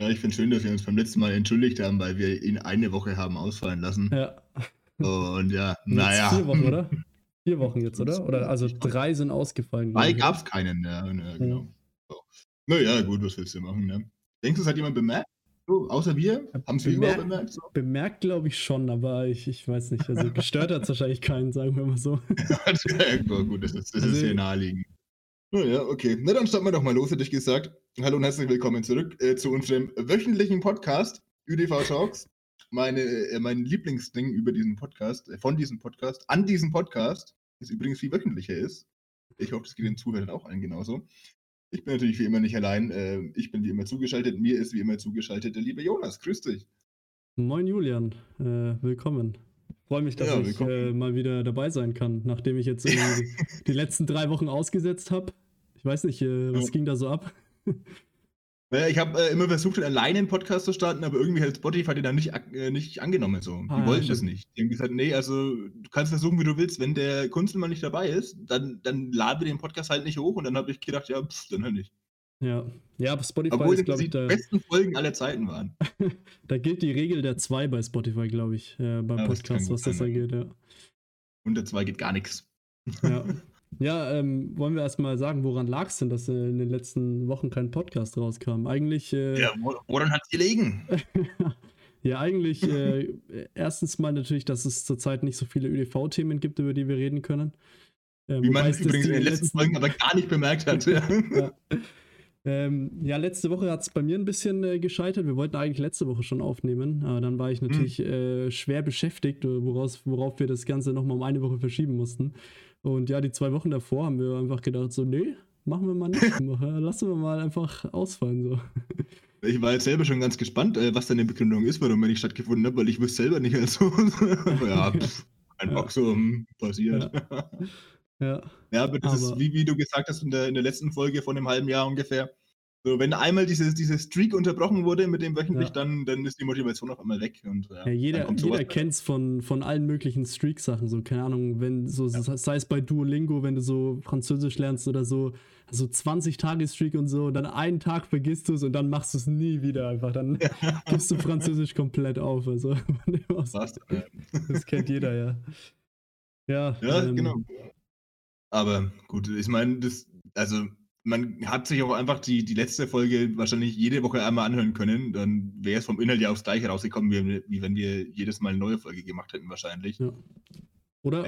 Ja, ich finde schön, dass wir uns beim letzten Mal entschuldigt haben, weil wir ihn eine Woche haben ausfallen lassen. Ja. Und ja, naja. Vier Wochen, oder? Vier Wochen jetzt, oder? Oder also drei sind ausgefallen. Glaub gab es keinen, ja, ja genau. So. Naja, gut, was willst du machen, ne? Denkst du, es hat jemand bemerkt? So, außer wir? Haben wir überhaupt bemerkt? So? Bemerkt, glaube ich, schon, aber ich, ich weiß nicht. Also gestört hat es wahrscheinlich keinen, sagen wir mal so. ja, gut, das ist, das ist Also- sehr naheliegend. Naja, okay. Na, dann starten wir doch mal los, hätte ich gesagt. Hallo und herzlich willkommen zurück äh, zu unserem wöchentlichen Podcast, ÜDV Talks. Meine, äh, mein Lieblingsding über diesen Podcast, äh, von diesem Podcast, an diesem Podcast, das übrigens viel wöchentlicher ist. Ich hoffe, das geht den Zuhörern auch allen genauso. Ich bin natürlich wie immer nicht allein. Äh, ich bin wie immer zugeschaltet. Mir ist wie immer zugeschaltet der liebe Jonas. Grüß dich. Moin Julian, äh, willkommen. Freue mich, dass Ja, ich äh, mal wieder dabei sein kann, nachdem ich jetzt irgendwie die letzten drei Wochen ausgesetzt habe. Ich weiß nicht, äh, was Ja. ging da so ab? Naja, ich habe äh, immer versucht, alleine einen Podcast zu starten, aber irgendwie hat Spotify den dann nicht, äh, nicht angenommen. So. Die Ah, ja, wollten das stimmt. nicht. Die haben gesagt, nee, also du kannst versuchen, wie du willst. Wenn der Kunstmann nicht dabei ist, dann, dann laden wir den Podcast halt nicht hoch. Und dann habe ich gedacht, ja, pff, dann halt nicht. Ja, ja aber Spotify Obwohl ist, glaube die ich, da, besten Folgen aller Zeiten waren. da gilt die Regel der zwei bei Spotify, glaube ich, äh, beim Ja, Podcast, was das angeht, ja. Unter zwei geht gar nichts. Ja, ja ähm, wollen wir erstmal sagen, woran lag es denn, dass äh, in den letzten Wochen kein Podcast rauskam? Eigentlich, äh, Ja, wo- woran hat es gelegen? ja, eigentlich äh, erstens mal natürlich, dass es zurzeit nicht so viele ÖDV-Themen gibt, über die wir reden können. Äh, Wie man es übrigens in die den letzten Folgen aber gar nicht bemerkt hat. ja. Ähm, ja, letzte Woche hat es bei mir ein bisschen äh, gescheitert. Wir wollten eigentlich letzte Woche schon aufnehmen, aber dann war ich natürlich äh, schwer beschäftigt, äh, woraus, worauf wir das Ganze nochmal um eine Woche verschieben mussten. Und ja, die zwei Wochen davor haben wir einfach gedacht, so, nee, machen wir mal nicht. Lassen wir mal einfach ausfallen. So. Ich war jetzt selber schon ganz gespannt, äh, was deine Begründung ist, warum wir nicht stattgefunden haben, weil ich wüsste selber nicht. Also, ja, pff, ein Ja. Bock so hm, passiert. Ja, Ja, aber das Aber- ist, wie, wie du gesagt hast in der, in der letzten Folge von einem halben Jahr ungefähr. So, wenn einmal diese, diese Streak unterbrochen wurde mit dem wöchentlich, Ja. dann, dann ist die Motivation auf einmal weg. Und, ja, ja jeder, jeder kennt es von, von allen möglichen Streak-Sachen. So, keine Ahnung, wenn so, sei es bei Duolingo, wenn du so Französisch lernst oder so, so 20 Tage Streak und so, und dann einen Tag vergisst du es und dann machst du es nie wieder einfach. Dann gibst du Französisch komplett auf. Also, ja. das kennt jeder, ja. Ja, Ja, ähm, genau. Aber gut, ich meine, das, also man hat sich auch einfach die, die letzte Folge wahrscheinlich jede Woche einmal anhören können. Dann wäre es vom Inhalt ja aufs Gleiche rausgekommen, wie, wie wenn wir jedes Mal eine neue Folge gemacht hätten, wahrscheinlich. Ja. Oder,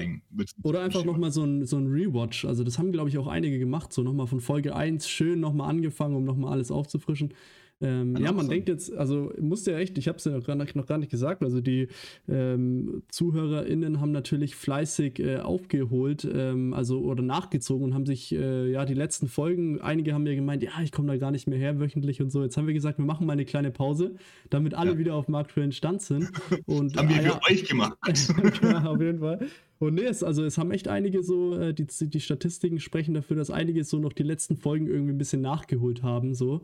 Oder einfach nochmal so ein, so ein Rewatch. Also, das haben, glaube ich, auch einige gemacht. So nochmal von Folge 1 schön nochmal angefangen, um nochmal alles aufzufrischen. Ähm, ja, man denkt jetzt, also musste ja echt, ich habe es ja noch gar, nicht, noch gar nicht gesagt, also die ähm, ZuhörerInnen haben natürlich fleißig äh, aufgeholt, ähm, also oder nachgezogen und haben sich, äh, ja, die letzten Folgen, einige haben ja gemeint, ja, ich komme da gar nicht mehr her wöchentlich und so. Jetzt haben wir gesagt, wir machen mal eine kleine Pause, damit alle Ja. wieder auf aktuellen Stand sind. Und, Haben wir ah, für ja, euch gemacht. ja, auf jeden Fall. Und nee, es, also es haben echt einige so, äh, die, die Statistiken sprechen dafür, dass einige so noch die letzten Folgen irgendwie ein bisschen nachgeholt haben, so.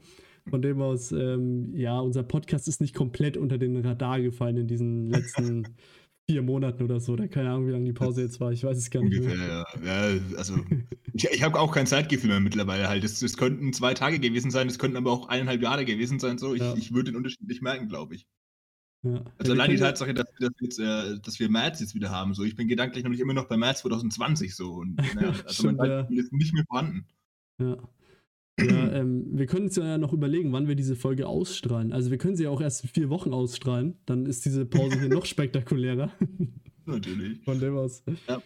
Von dem aus, ähm, ja, unser Podcast ist nicht komplett unter den Radar gefallen in diesen letzten vier Monaten oder so. Oder keine Ahnung, wie lange die Pause jetzt war. Ich weiß es gar nicht Ungefähr, mehr. ja. ja also, ich, ich habe auch kein Zeitgefühl mehr mittlerweile halt. Es, es könnten zwei Tage gewesen sein, es könnten aber auch eineinhalb Jahre gewesen sein. So, ich, Ja. ich würde den Unterschied nicht merken, glaube ich. Ja. Also wir allein die Tatsache, dass, wir das jetzt, äh, dass wir März jetzt wieder haben. So, ich bin gedanklich nämlich immer noch bei März 2020 so. Und naja, also Stimmt, mein. Zeitgefühl ist nicht mehr vorhanden. Ja. Ja, ähm, wir können uns ja noch überlegen, wann wir diese Folge ausstrahlen. Also wir können sie ja auch erst in vier Wochen ausstrahlen. Dann ist diese Pause hier noch spektakulärer. Natürlich. Von dem aus. Ja,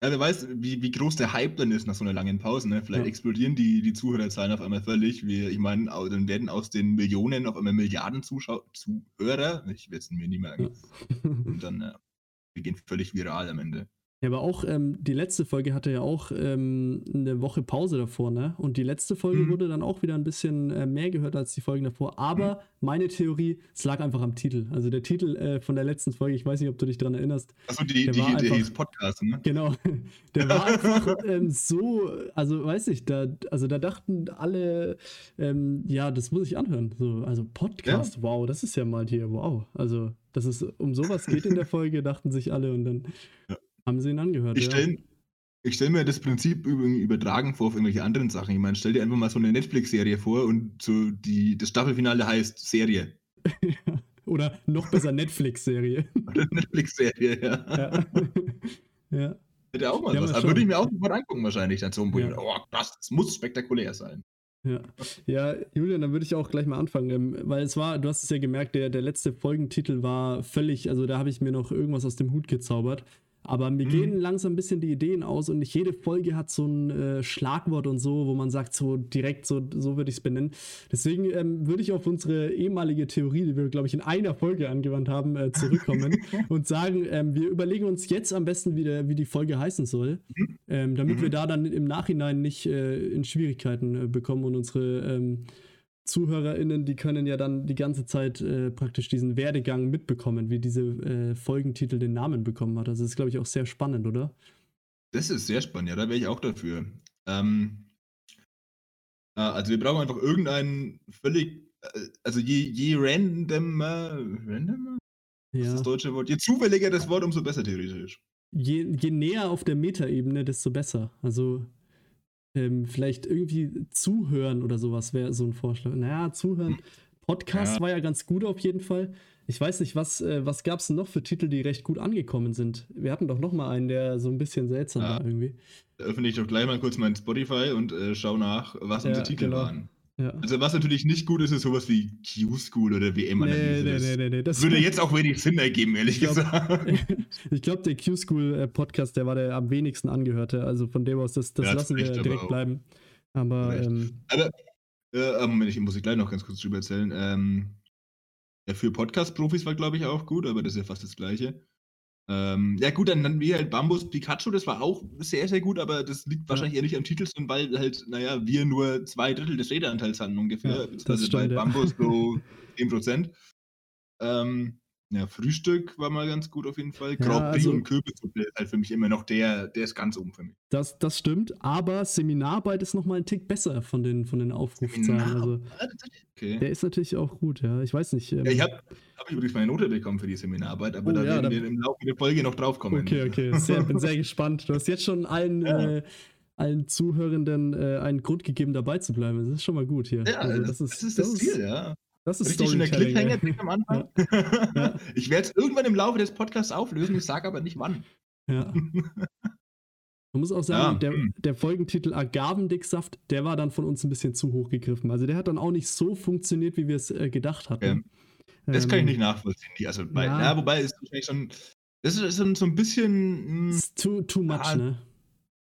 wer weiß, wie, wie groß der Hype dann ist nach so einer langen Pause. Ne? Vielleicht Ja. explodieren die, die Zuhörerzahlen auf einmal völlig. Wir, ich meine, dann werden aus den Millionen auf einmal Milliarden Zuschau Zuhörer. Ich werde es mir nie merken. Und dann, äh, wir gehen völlig viral am Ende. Ja, aber auch ähm, die letzte Folge hatte ja auch ähm, eine Woche Pause davor, ne? Und die letzte Folge Mhm. wurde dann auch wieder ein bisschen äh, mehr gehört als die Folgen davor. Aber meine Theorie, es lag einfach am Titel. Also der Titel äh, von der letzten Folge, ich weiß nicht, ob du dich daran erinnerst. Achso, die, Der die, war die, einfach- Podcast, ne? Genau. Der war einfach ähm, so, also weiß ich, da, also da dachten alle, ähm, ja, das muss ich anhören. So, also Podcast, wow, das ist ja mal hier, wow. Also, dass es um sowas geht in der Folge, dachten sich alle und dann Ja. Haben sie ihn angehört. Ich ja. stelle Ich stelle mir das Prinzip übertragen vor auf irgendwelche anderen Sachen. Ich meine, stell dir einfach mal so eine Netflix-Serie vor und so die, das Staffelfinale heißt Serie. Oder noch besser Netflix-Serie. Oder Netflix-Serie, ja. ja. ja. Hätte auch mal Ja, was. Aber würde ich mir auch sofort angucken, wahrscheinlich. Dann so ein Ja. oh, krass, das muss spektakulär sein. Ja. ja, Julian, dann würde ich auch gleich mal anfangen, ähm, weil es war, du hast es ja gemerkt, der, der letzte Folgentitel war völlig, also da habe ich mir noch irgendwas aus dem Hut gezaubert. Aber mir Mhm. gehen langsam ein bisschen die Ideen aus und nicht jede Folge hat so ein äh, Schlagwort und so, wo man sagt, so direkt, so, so würde ich es benennen. Deswegen ähm, würde ich auf unsere ehemalige Theorie, die wir, glaube ich, in einer Folge angewandt haben, äh, zurückkommen und sagen, ähm, wir überlegen uns jetzt am besten, wie, der, wie die Folge heißen soll, Mhm. ähm, damit Mhm. wir da dann im Nachhinein nicht äh, in Schwierigkeiten äh, bekommen und unsere ähm, ZuhörerInnen, die können ja dann die ganze Zeit äh, praktisch diesen Werdegang mitbekommen, wie diese äh, Folgentitel den Namen bekommen hat. Also das ist, glaube ich, auch sehr spannend, oder? Das ist sehr spannend, ja, da wäre ich auch dafür. Ähm, äh, also wir brauchen einfach irgendeinen völlig, äh, also je, je randomer, randomer? Was ist Ja. das deutsche Wort? Je zufälliger das Wort, umso besser theoretisch. Je, je näher auf der Metaebene, desto besser. Also ähm, vielleicht irgendwie zuhören oder sowas wäre so ein Vorschlag. Naja, zuhören. Podcast Ja. war ja ganz gut auf jeden Fall. Ich weiß nicht, was, äh, was gab es denn noch für Titel, die recht gut angekommen sind? Wir hatten doch noch mal einen, der so ein bisschen seltsam Ja. war irgendwie. Da öffne ich doch gleich mal kurz mein Spotify und äh, schau nach, was Ja, unsere Titel genau. waren. Ja. Also was natürlich nicht gut ist, ist sowas wie Q-School oder WM-Analyse. nee, Das nee, nee, nee. Das würde jetzt auch wenig Sinn ergeben, ehrlich Ich glaub- gesagt. ich glaube, der Q-School-Podcast, der war der am wenigsten angehörte. Also von dem aus, das, das Ja, lassen wir recht, aber direkt bleiben. Aber ähm, Aber, äh, Moment, ich muss ich gleich noch ganz kurz drüber erzählen. Ähm, ja, für Podcast-Profis war, glaube ich, auch gut, aber das ist ja fast das Gleiche. Ähm, ja, gut, dann, dann wie halt Bambus Pikachu, das war auch sehr, sehr gut, aber das liegt wahrscheinlich eher nicht am Titel, sondern weil halt, naja, wir nur zwei Drittel des Redeanteils hatten ungefähr. Ja, das beziehungsweise stimmt, bei ja. Bambus so 10%. Ähm, ja, Frühstück war mal ganz gut auf jeden Fall. Grand Prix also- und Kürbissuppe ist halt für mich immer noch der, der ist ganz oben für mich. das, das stimmt. Aber Seminararbeit ist noch mal ein Tick besser von den, von den Aufrufzahlen. Also okay. der ist natürlich auch gut, ja. Ich weiß nicht. Ähm, Ja, ich habe hab übrigens meine Note bekommen für die Seminararbeit, aber Oh, da ja, werden wir im Laufe der Folge noch drauf kommen. Okay, okay. Sehr, bin sehr gespannt. Du hast jetzt schon allen, Ja. äh, allen Zuhörenden äh, einen Grund gegeben, dabei zu bleiben. Das ist schon mal gut hier. Ja, Also das, das ist das Ziel, ja. Das ist Richtig schöner Storytelling. Cliffhanger direkt am Anfang. Ja. Ich werde es irgendwann im Laufe des Podcasts auflösen, ich sage aber nicht wann. Ja. Man muss auch sagen, Ja, der, hm. der Folgentitel Agavendicksaft, der war dann von uns ein bisschen zu hoch gegriffen. Also der hat dann auch nicht so funktioniert, wie wir es äh, gedacht hatten. Das kann ich Ähm, nicht nachvollziehen. Also bei, ja. ja. wobei ist wahrscheinlich schon. Das ist so, so ein bisschen mh, Ist too, too much, Ah, ne?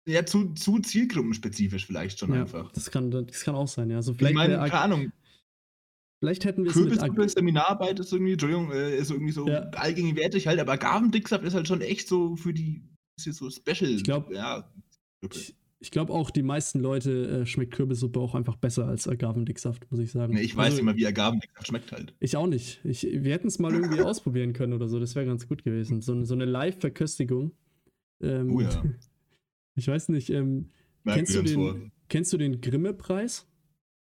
ja, zu, zu zielgruppenspezifisch vielleicht schon Ja, einfach. das kann, das kann auch sein, ja. Also Ich vielleicht, meine, wär Ag- keine Ahnung, vielleicht hätten wir es mit Ag Kürbissuppe, Seminararbeit ist irgendwie, Entschuldigung, äh, ist irgendwie so Ja. allgegenwärtig halt, aber Agavendicksaft ist halt schon echt so für die, ist jetzt so special. Ich glaub- ja. Ich, ich glaube auch, die meisten Leute äh, schmeckt Kürbissuppe auch einfach besser als Agavendicksaft, muss ich sagen. Nee, ich weiß also, nicht mal, wie Agavendicksaft schmeckt halt. Ich auch nicht. Ich, wir hätten es mal irgendwie ausprobieren können oder so. Das wäre ganz gut gewesen. So, so eine Live-Verköstigung. Ähm, Oh ja. Ich weiß nicht. Ähm, kennst, du vor. den, kennst du den Grimme-Preis?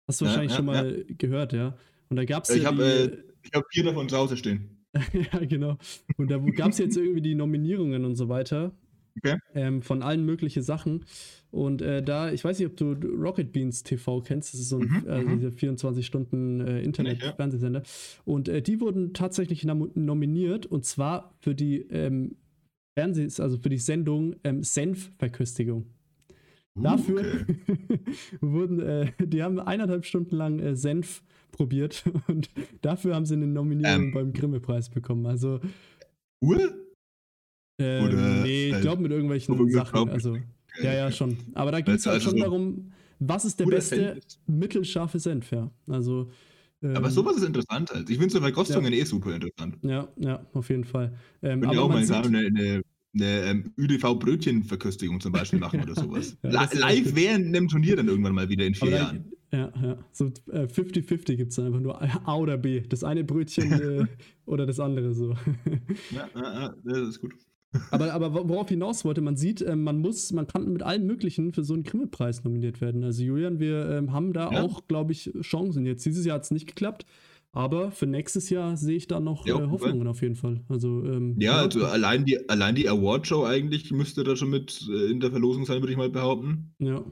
Hast du Ja, wahrscheinlich ja, schon mal gehört, ja. Und da gab es Ich ja habe äh, ich hab vier davon zu Hause stehen. ja, genau. Und da gab es jetzt irgendwie die Nominierungen und so weiter. Okay. Ähm, von allen möglichen Sachen. Und äh, da, ich weiß nicht, ob du Rocket Beans TV kennst. Das ist so ein Mhm, äh, mhm. dieser 24 Stunden äh, ja. Internet-Fernsehsender. Und äh, die wurden tatsächlich nom nominiert und zwar für die ähm, Fernsehs, also für die Sendung ähm, Senfverköstigung. Uh, Dafür okay. wurden, äh, die haben eineinhalb Stunden lang äh, Senf probiert und dafür haben sie eine Nominierung Ähm. beim Grimme-Preis bekommen. Also, Uhr? ähm, Oder, nee, ich äh, glaube mit irgendwelchen Sachen. Also, ja, ja, schon. Aber da ging es Also- halt also schon darum, was ist der beste Senf. mittelscharfe Senf, ja. Also, ähm, Aber sowas ist interessant halt. Ich finde so Verkostungen eh super interessant. Ja, ja, auf jeden Fall. Ähm, Könnte ich auch mal sagen, eine, eine, eine ähm, ÜDV-Brötchenverköstigung zum Beispiel machen oder sowas. Ja, live während einem Turnier dann irgendwann mal wieder in vier aber Jahren. Ja, ja, so äh, 50-50 gibt es einfach nur A oder B. Das eine Brötchen äh, oder das andere so. Ja, ja, ja, das ist gut. Aber, aber worauf hinaus wollte, man sieht, ähm, man muss, man kann mit allen möglichen für so einen Grimme-Preis nominiert werden. Also Julian, wir ähm, haben da Ja. auch, glaube ich, Chancen. Jetzt dieses Jahr hat es nicht geklappt, Aber für nächstes Jahr sehe ich da noch Ja, äh. Hoffnungen auf jeden Fall. Also, ähm, Ja, also allein die, allein die Award-Show eigentlich müsste da schon mit äh, in der Verlosung sein, würde ich mal behaupten. Ja.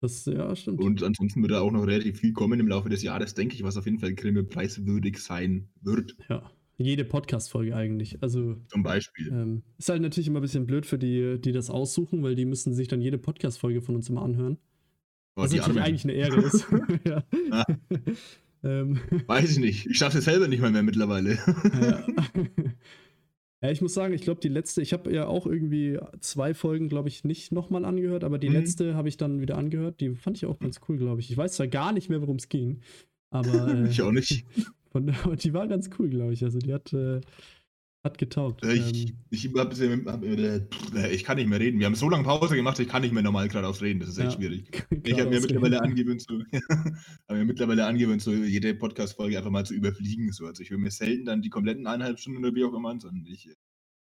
Das, ja, stimmt. Und ansonsten wird da auch noch relativ viel kommen im Laufe des Jahres, denke ich, was auf jeden Fall Grimme-preiswürdig sein wird, Ja. Jede Podcast-Folge eigentlich. Also, zum Beispiel. ähm, ist halt natürlich immer ein bisschen blöd für die, die das aussuchen, weil die müssen sich dann jede Podcast-Folge von uns immer anhören. Oh, Was natürlich Armen. eigentlich eine Ehre ist. ja. Ah. ähm, Weiß ich nicht. Ich schaffe es selber nicht mal mehr mittlerweile. ja. Ja, ich muss sagen, ich glaube, die letzte, ich habe ja auch irgendwie zwei Folgen, glaube ich, nicht nochmal angehört, aber die Mhm. letzte habe ich dann wieder angehört. Die fand ich auch ganz cool, glaube ich. Ich weiß zwar gar nicht mehr, worum es ging, aber äh, ich auch nicht. von, die war ganz cool, glaube ich. Also die hat, äh, hat getaugt. Ich, Ähm, ich, hab, äh, ich kann nicht mehr reden. Wir haben so lange Pause gemacht, ich kann nicht mehr normal geradeaus reden. Das ist echt Ja. schwierig. Ich habe mir mittlerweile angewöhnt, so, hab mir mittlerweile angewöhnt, so jede Podcast-Folge einfach mal zu überfliegen. So. Also ich höre mir selten dann die kompletten eineinhalb Stunden oder wie auch immer an, sondern ich,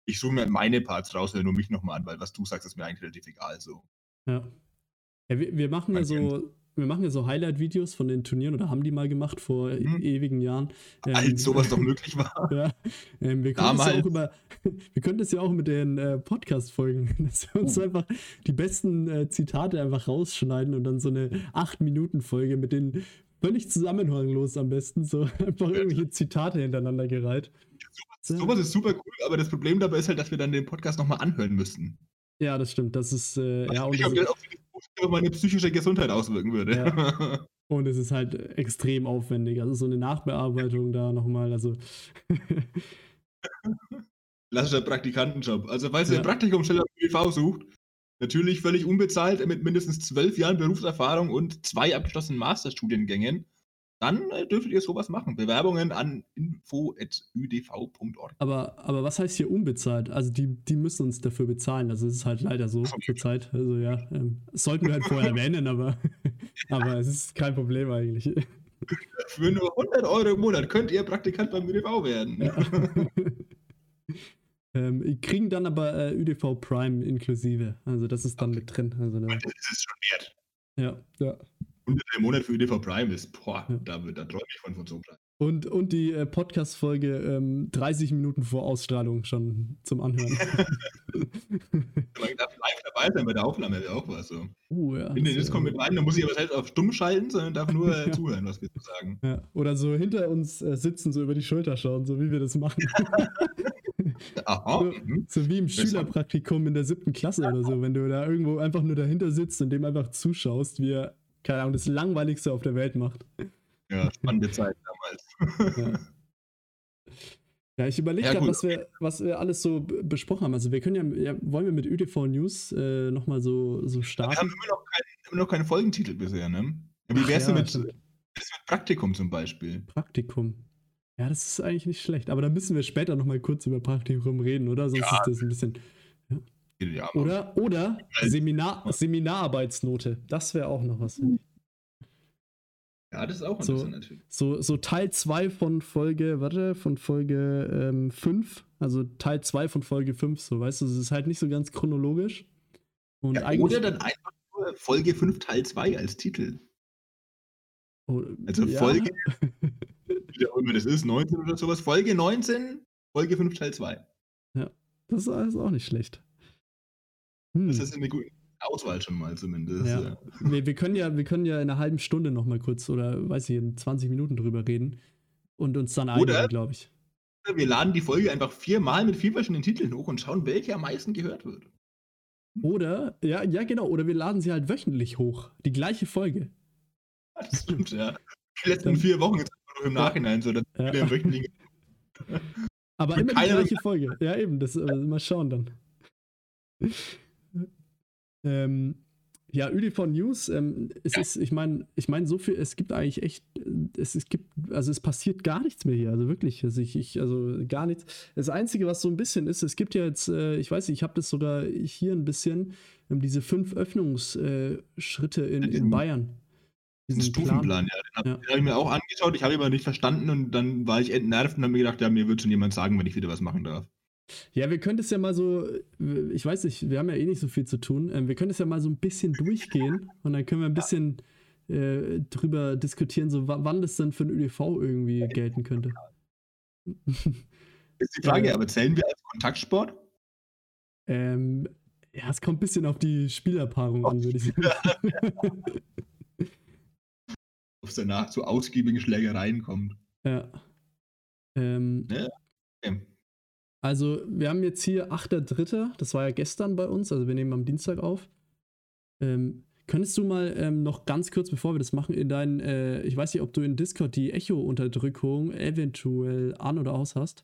ich suche mir meine Parts raus, höre nur mich nochmal an, weil was du sagst, ist mir eigentlich relativ egal. So. Ja. ja wir, wir machen ja so, wir machen ja so Highlight-Videos von den Turnieren oder haben die mal gemacht vor Mhm. ewigen Jahren. Ähm, Als sowas doch möglich war. Ja, ähm, wir, können das ja über, wir können das ja auch mit den äh, Podcast-Folgen, dass wir uns Oh. einfach die besten äh, Zitate einfach rausschneiden und dann so eine 8-Minuten-Folge mit den völlig zusammenhanglos am besten, so einfach irgendwelche Zitate hintereinander gereiht. So. Sowas ist super cool, aber das Problem dabei ist halt, dass wir dann den Podcast nochmal anhören müssen. Ja, das stimmt. Das ist, äh, ja, und ich das auf auf meine psychische Gesundheit auswirken würde. Ja. und es ist halt extrem aufwendig. Also so eine Nachbearbeitung da nochmal, also Klassischer Praktikantenjob. Also, falls ihr Ja. eine Praktikumsstelle am UV sucht, natürlich völlig unbezahlt, mit mindestens zwölf Jahren Berufserfahrung und zwei abgeschlossenen Masterstudiengängen, dann äh, dürftet ihr sowas machen. Bewerbungen an info.üdv.org. Aber, aber was heißt hier unbezahlt? Also die, die müssen uns dafür bezahlen. Also es ist halt leider so zur Zeit. Also ja, ähm, sollten wir halt vorher erwähnen, aber, aber es ist kein Problem eigentlich. Für nur 100 Euro im Monat könnt ihr Praktikant beim ÜDV werden. Ja. ähm, kriegen dann aber äh, ÜDV Prime inklusive. Also das ist dann mit drin. Also da, Das ist schon wert. ja, ja. 100 im Monat für ÜDV Prime ist, boah, da, wird- da träume ich von, von so einem Preis. Und, und die äh, Podcast-Folge ähm, 30 Minuten vor Ausstrahlung schon zum Anhören. Man darf live dabei sein bei der Aufnahme, wäre auch was so. uh, ja, In den Discord mit rein, da muss ich aber selbst auf stumm schalten, sondern darf nur äh, zuhören, was wir so sagen. Ja, oder so hinter uns äh, sitzen, so über die Schulter schauen, so wie wir das machen. Aha. So, mhm. so wie im. Schülerpraktikum in der siebten Klasse oder so, wenn du da irgendwo einfach nur dahinter sitzt und dem einfach zuschaust, wie er, keine Ahnung, das Langweiligste auf der Welt macht. Ja, spannende Zeit damals. Ja, ja ich überlege Ja, gerade, was wir, was wir alles so besprochen haben. Also wir können ja, ja wollen wir mit ÜDV News äh, nochmal so, so Wir haben starten? immer noch, keinen, immer noch keinen Folgentitel bisher, ne? Wie wär's denn ja, mit, mit Praktikum zum Beispiel? Praktikum. Ja, das ist eigentlich nicht schlecht. Aber da müssen wir später nochmal kurz über Praktikum reden, oder? Sonst ist das ein bisschen. Ja, Oder, oder Seminar, Seminararbeitsnote. Das wäre auch noch was. ja, das ist auch So. interessant natürlich. So, so Teil 2 von Folge, warte, von Folge 5. also Teil 2 von Folge 5, so weißt du, es ist halt nicht so ganz chronologisch. Und Ja, oder dann einfach nur Folge 5 Teil 2 als Titel. oh, Also ja. Folge, wie auch immer das ist, 19 oder sowas. Folge 19, Folge 5 Teil 2. Das ist alles auch nicht schlecht. Hm. Das ist eine gute Auswahl schon mal zumindest. Ja. Ja. wir, wir, können ja, wir können ja in einer halben Stunde nochmal kurz oder weiß ich, in 20 Minuten drüber reden und uns dann einigen, glaube ich. Wir laden die Folge einfach viermal mit vier verschiedenen Titeln hoch und schauen, welche am meisten gehört wird. Oder, ja, ja, genau, oder wir laden sie halt wöchentlich hoch. Die gleiche Folge. Das stimmt, ja. Die letzten Dann- vier Wochen jetzt einfach nur im. Nachhinein, so dass Ja. wir im wöchentlichen Aber immer die gleiche Folge. Ja, eben, das äh, mal schauen dann. Ähm, ja, ÜDV News, ähm, es Ja. ist, ich meine, ich meine, so viel, es gibt eigentlich echt, es, es gibt, also es passiert gar nichts mehr hier, also wirklich, also ich, ich also gar nichts. Das Einzige, was so ein bisschen ist, es gibt ja jetzt, äh, ich weiß nicht, ich habe das sogar hier ein bisschen, ähm, diese fünf Öffnungsschritte Schritte in, in Bayern. diesen Stufenplan, ja. Den habe Ja. ich mir auch angeschaut, ich habe ihn aber nicht verstanden und dann war ich entnervt und habe mir gedacht, ja, mir wird schon jemand sagen, wenn ich wieder was machen darf. Ja, wir können das ja mal so, ich weiß nicht, wir haben ja eh nicht so viel zu tun. ähm, Wir können das ja mal so ein bisschen durchgehen und dann können wir ein bisschen äh, drüber diskutieren, so wann das denn für ein ÖDV irgendwie gelten könnte. Ist die Frage, äh, aber zählen wir als Kontaktsport? Ähm, ja, es kommt ein bisschen auf die Spielerpaarung an, würde ich sagen. Ob es danach zu ausgiebigen Schlägereien kommt. Ja. Ähm, ja. Okay. Also, wir haben jetzt hier 8.3., das war ja gestern bei uns, also wir nehmen am Dienstag auf. Ähm, könntest du mal ähm, noch ganz kurz, bevor wir das machen, in deinen, äh, ich weiß nicht, ob du in Discord die Echo-Unterdrückung eventuell an oder aus hast?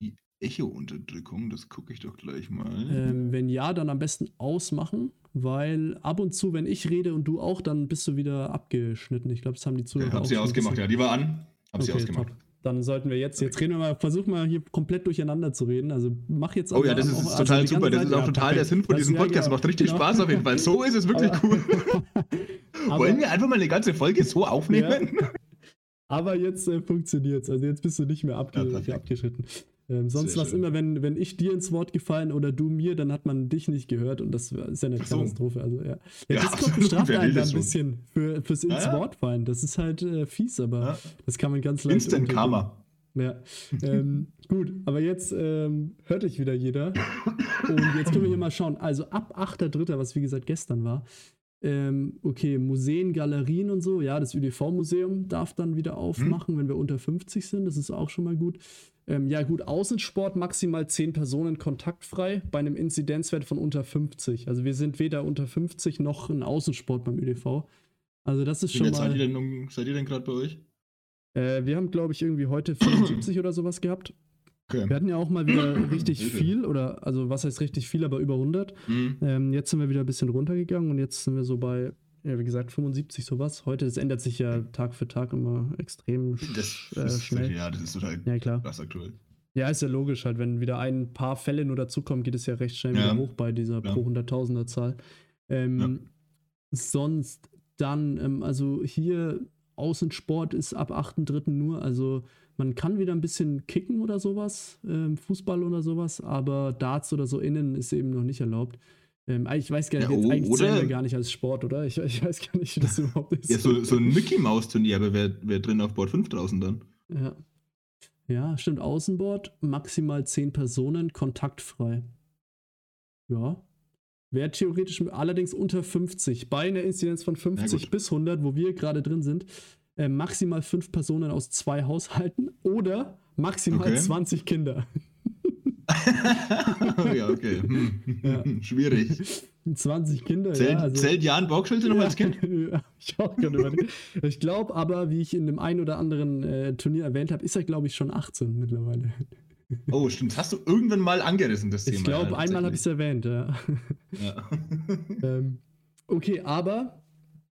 Die Echo-Unterdrückung, das gucke ich doch gleich mal. Ähm, wenn ja, dann am besten ausmachen, weil ab und zu, wenn ich rede und du auch, dann bist du wieder abgeschnitten. Ich glaube, das haben die Zuhörer. Ich habe sie ausgemacht, ja, die war an. Hab okay, sie ausgemacht. Top dann sollten wir jetzt, jetzt reden wir mal, versuchen mal hier komplett durcheinander zu reden. Also mach jetzt auch. Oh ja, das ist auch, also total super. Das ist auch total der Sinn von diesem Podcast. Macht richtig genau. Spaß auf jeden Fall. So ist es wirklich aber, cool. aber, Wollen wir einfach mal eine ganze Folge so aufnehmen? Ja. Aber jetzt äh, funktioniert es. Also jetzt bist du nicht mehr abge ja, abgeschnitten. Ähm, sonst war es immer, wenn, wenn ich dir ins Wort gefallen oder du mir, dann hat man dich nicht gehört und das ist ja eine so. Katastrophe. Also, ja. Ja, ja Discord bestraft einen da ein bisschen für, fürs ins ja, Wort fallen. Das ist halt äh, fies, aber das kann man ganz leicht. Instant Karma. Ja, ähm, gut, aber jetzt ähm, hört euch wieder jeder. Und jetzt können wir hier mal schauen. Also ab 8.3., was wie gesagt gestern war, ähm, okay, Museen, Galerien und so, ja, das ÜDV-Museum darf dann wieder aufmachen, hm. wenn wir unter 50 sind, das ist auch schon mal gut. Ähm, ja, gut, Außensport maximal 10 Personen kontaktfrei bei einem Inzidenzwert von unter 50. Also wir sind weder unter 50 noch ein Außensport beim ÖDV. Also das ist Wie schon mal. Seid ihr denn, seid ihr denn gerade bei euch? Äh, wir haben, glaube ich, irgendwie heute 75 oder sowas gehabt. Okay. Wir hatten ja auch mal wieder richtig viel, oder also was heißt richtig viel, aber über 100. Mhm. Ähm, jetzt sind wir wieder ein bisschen runtergegangen und jetzt sind wir so bei ja, wie gesagt, 75 sowas. Heute, das ändert sich ja Tag für Tag immer extrem das, äh, schnell. Ja, das ist total ja, klar. krass aktuell. Ja, ist ja logisch halt, wenn wieder ein paar Fälle nur dazukommen, geht es ja recht schnell ja. wieder hoch bei dieser ja. pro 100.000er Zahl. Ähm, ja. Sonst dann, ähm, also hier Außensport ist ab 8.3. nur, also man kann wieder ein bisschen kicken oder sowas, ähm, Fußball oder sowas, aber Darts oder so innen ist eben noch nicht erlaubt. Ähm, ich weiß gar nicht, ja, jetzt eigentlich zählen wir gar nicht als Sport, oder? Ich, ich weiß gar nicht, wie das überhaupt ist. Ja, so, so ein Mickey-Maus-Turnier, aber wer, wer drin auf Board 5 draußen dann? Ja. Ja, stimmt. Außenbord, maximal 10 Personen, kontaktfrei. Ja. Wäre theoretisch allerdings unter 50. Bei einer Inzidenz von 50 bis 100, wo wir gerade drin sind, äh, maximal 5 Personen aus zwei Haushalten oder maximal okay. 20 Kinder. ja, okay. Hm. Ja. Schwierig. 20 Kinder. Zählt, ja, also, zählt Jan Bockschulte noch ja, als Kind? ich auch gerade Ich glaube aber, wie ich in dem einen oder anderen äh, Turnier erwähnt habe, ist er, glaube ich, schon 18 mittlerweile. Oh, stimmt. Hast du irgendwann mal angerissen, das Thema. Ich glaube, einmal habe ich es erwähnt, ja. ja. ähm, okay, aber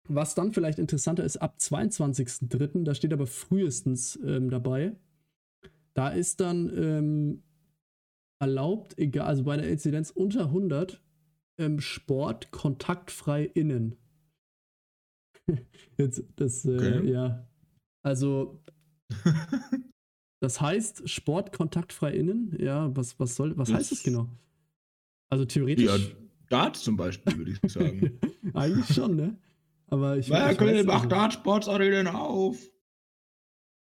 was dann vielleicht interessanter ist, ab 22.03., da steht aber frühestens ähm, dabei, da ist dann ähm, erlaubt, egal, also bei einer Inzidenz unter 100, ähm, Sport kontaktfrei innen. Jetzt, das, äh, okay. ja. Also, das heißt Sport kontaktfrei innen, ja, was, was soll, was das heißt das genau? Also theoretisch. Ja, Dart zum Beispiel, würde ich sagen. Eigentlich schon, ne? Aber ich. Naja, können macht Dart-Sportsarenen auf.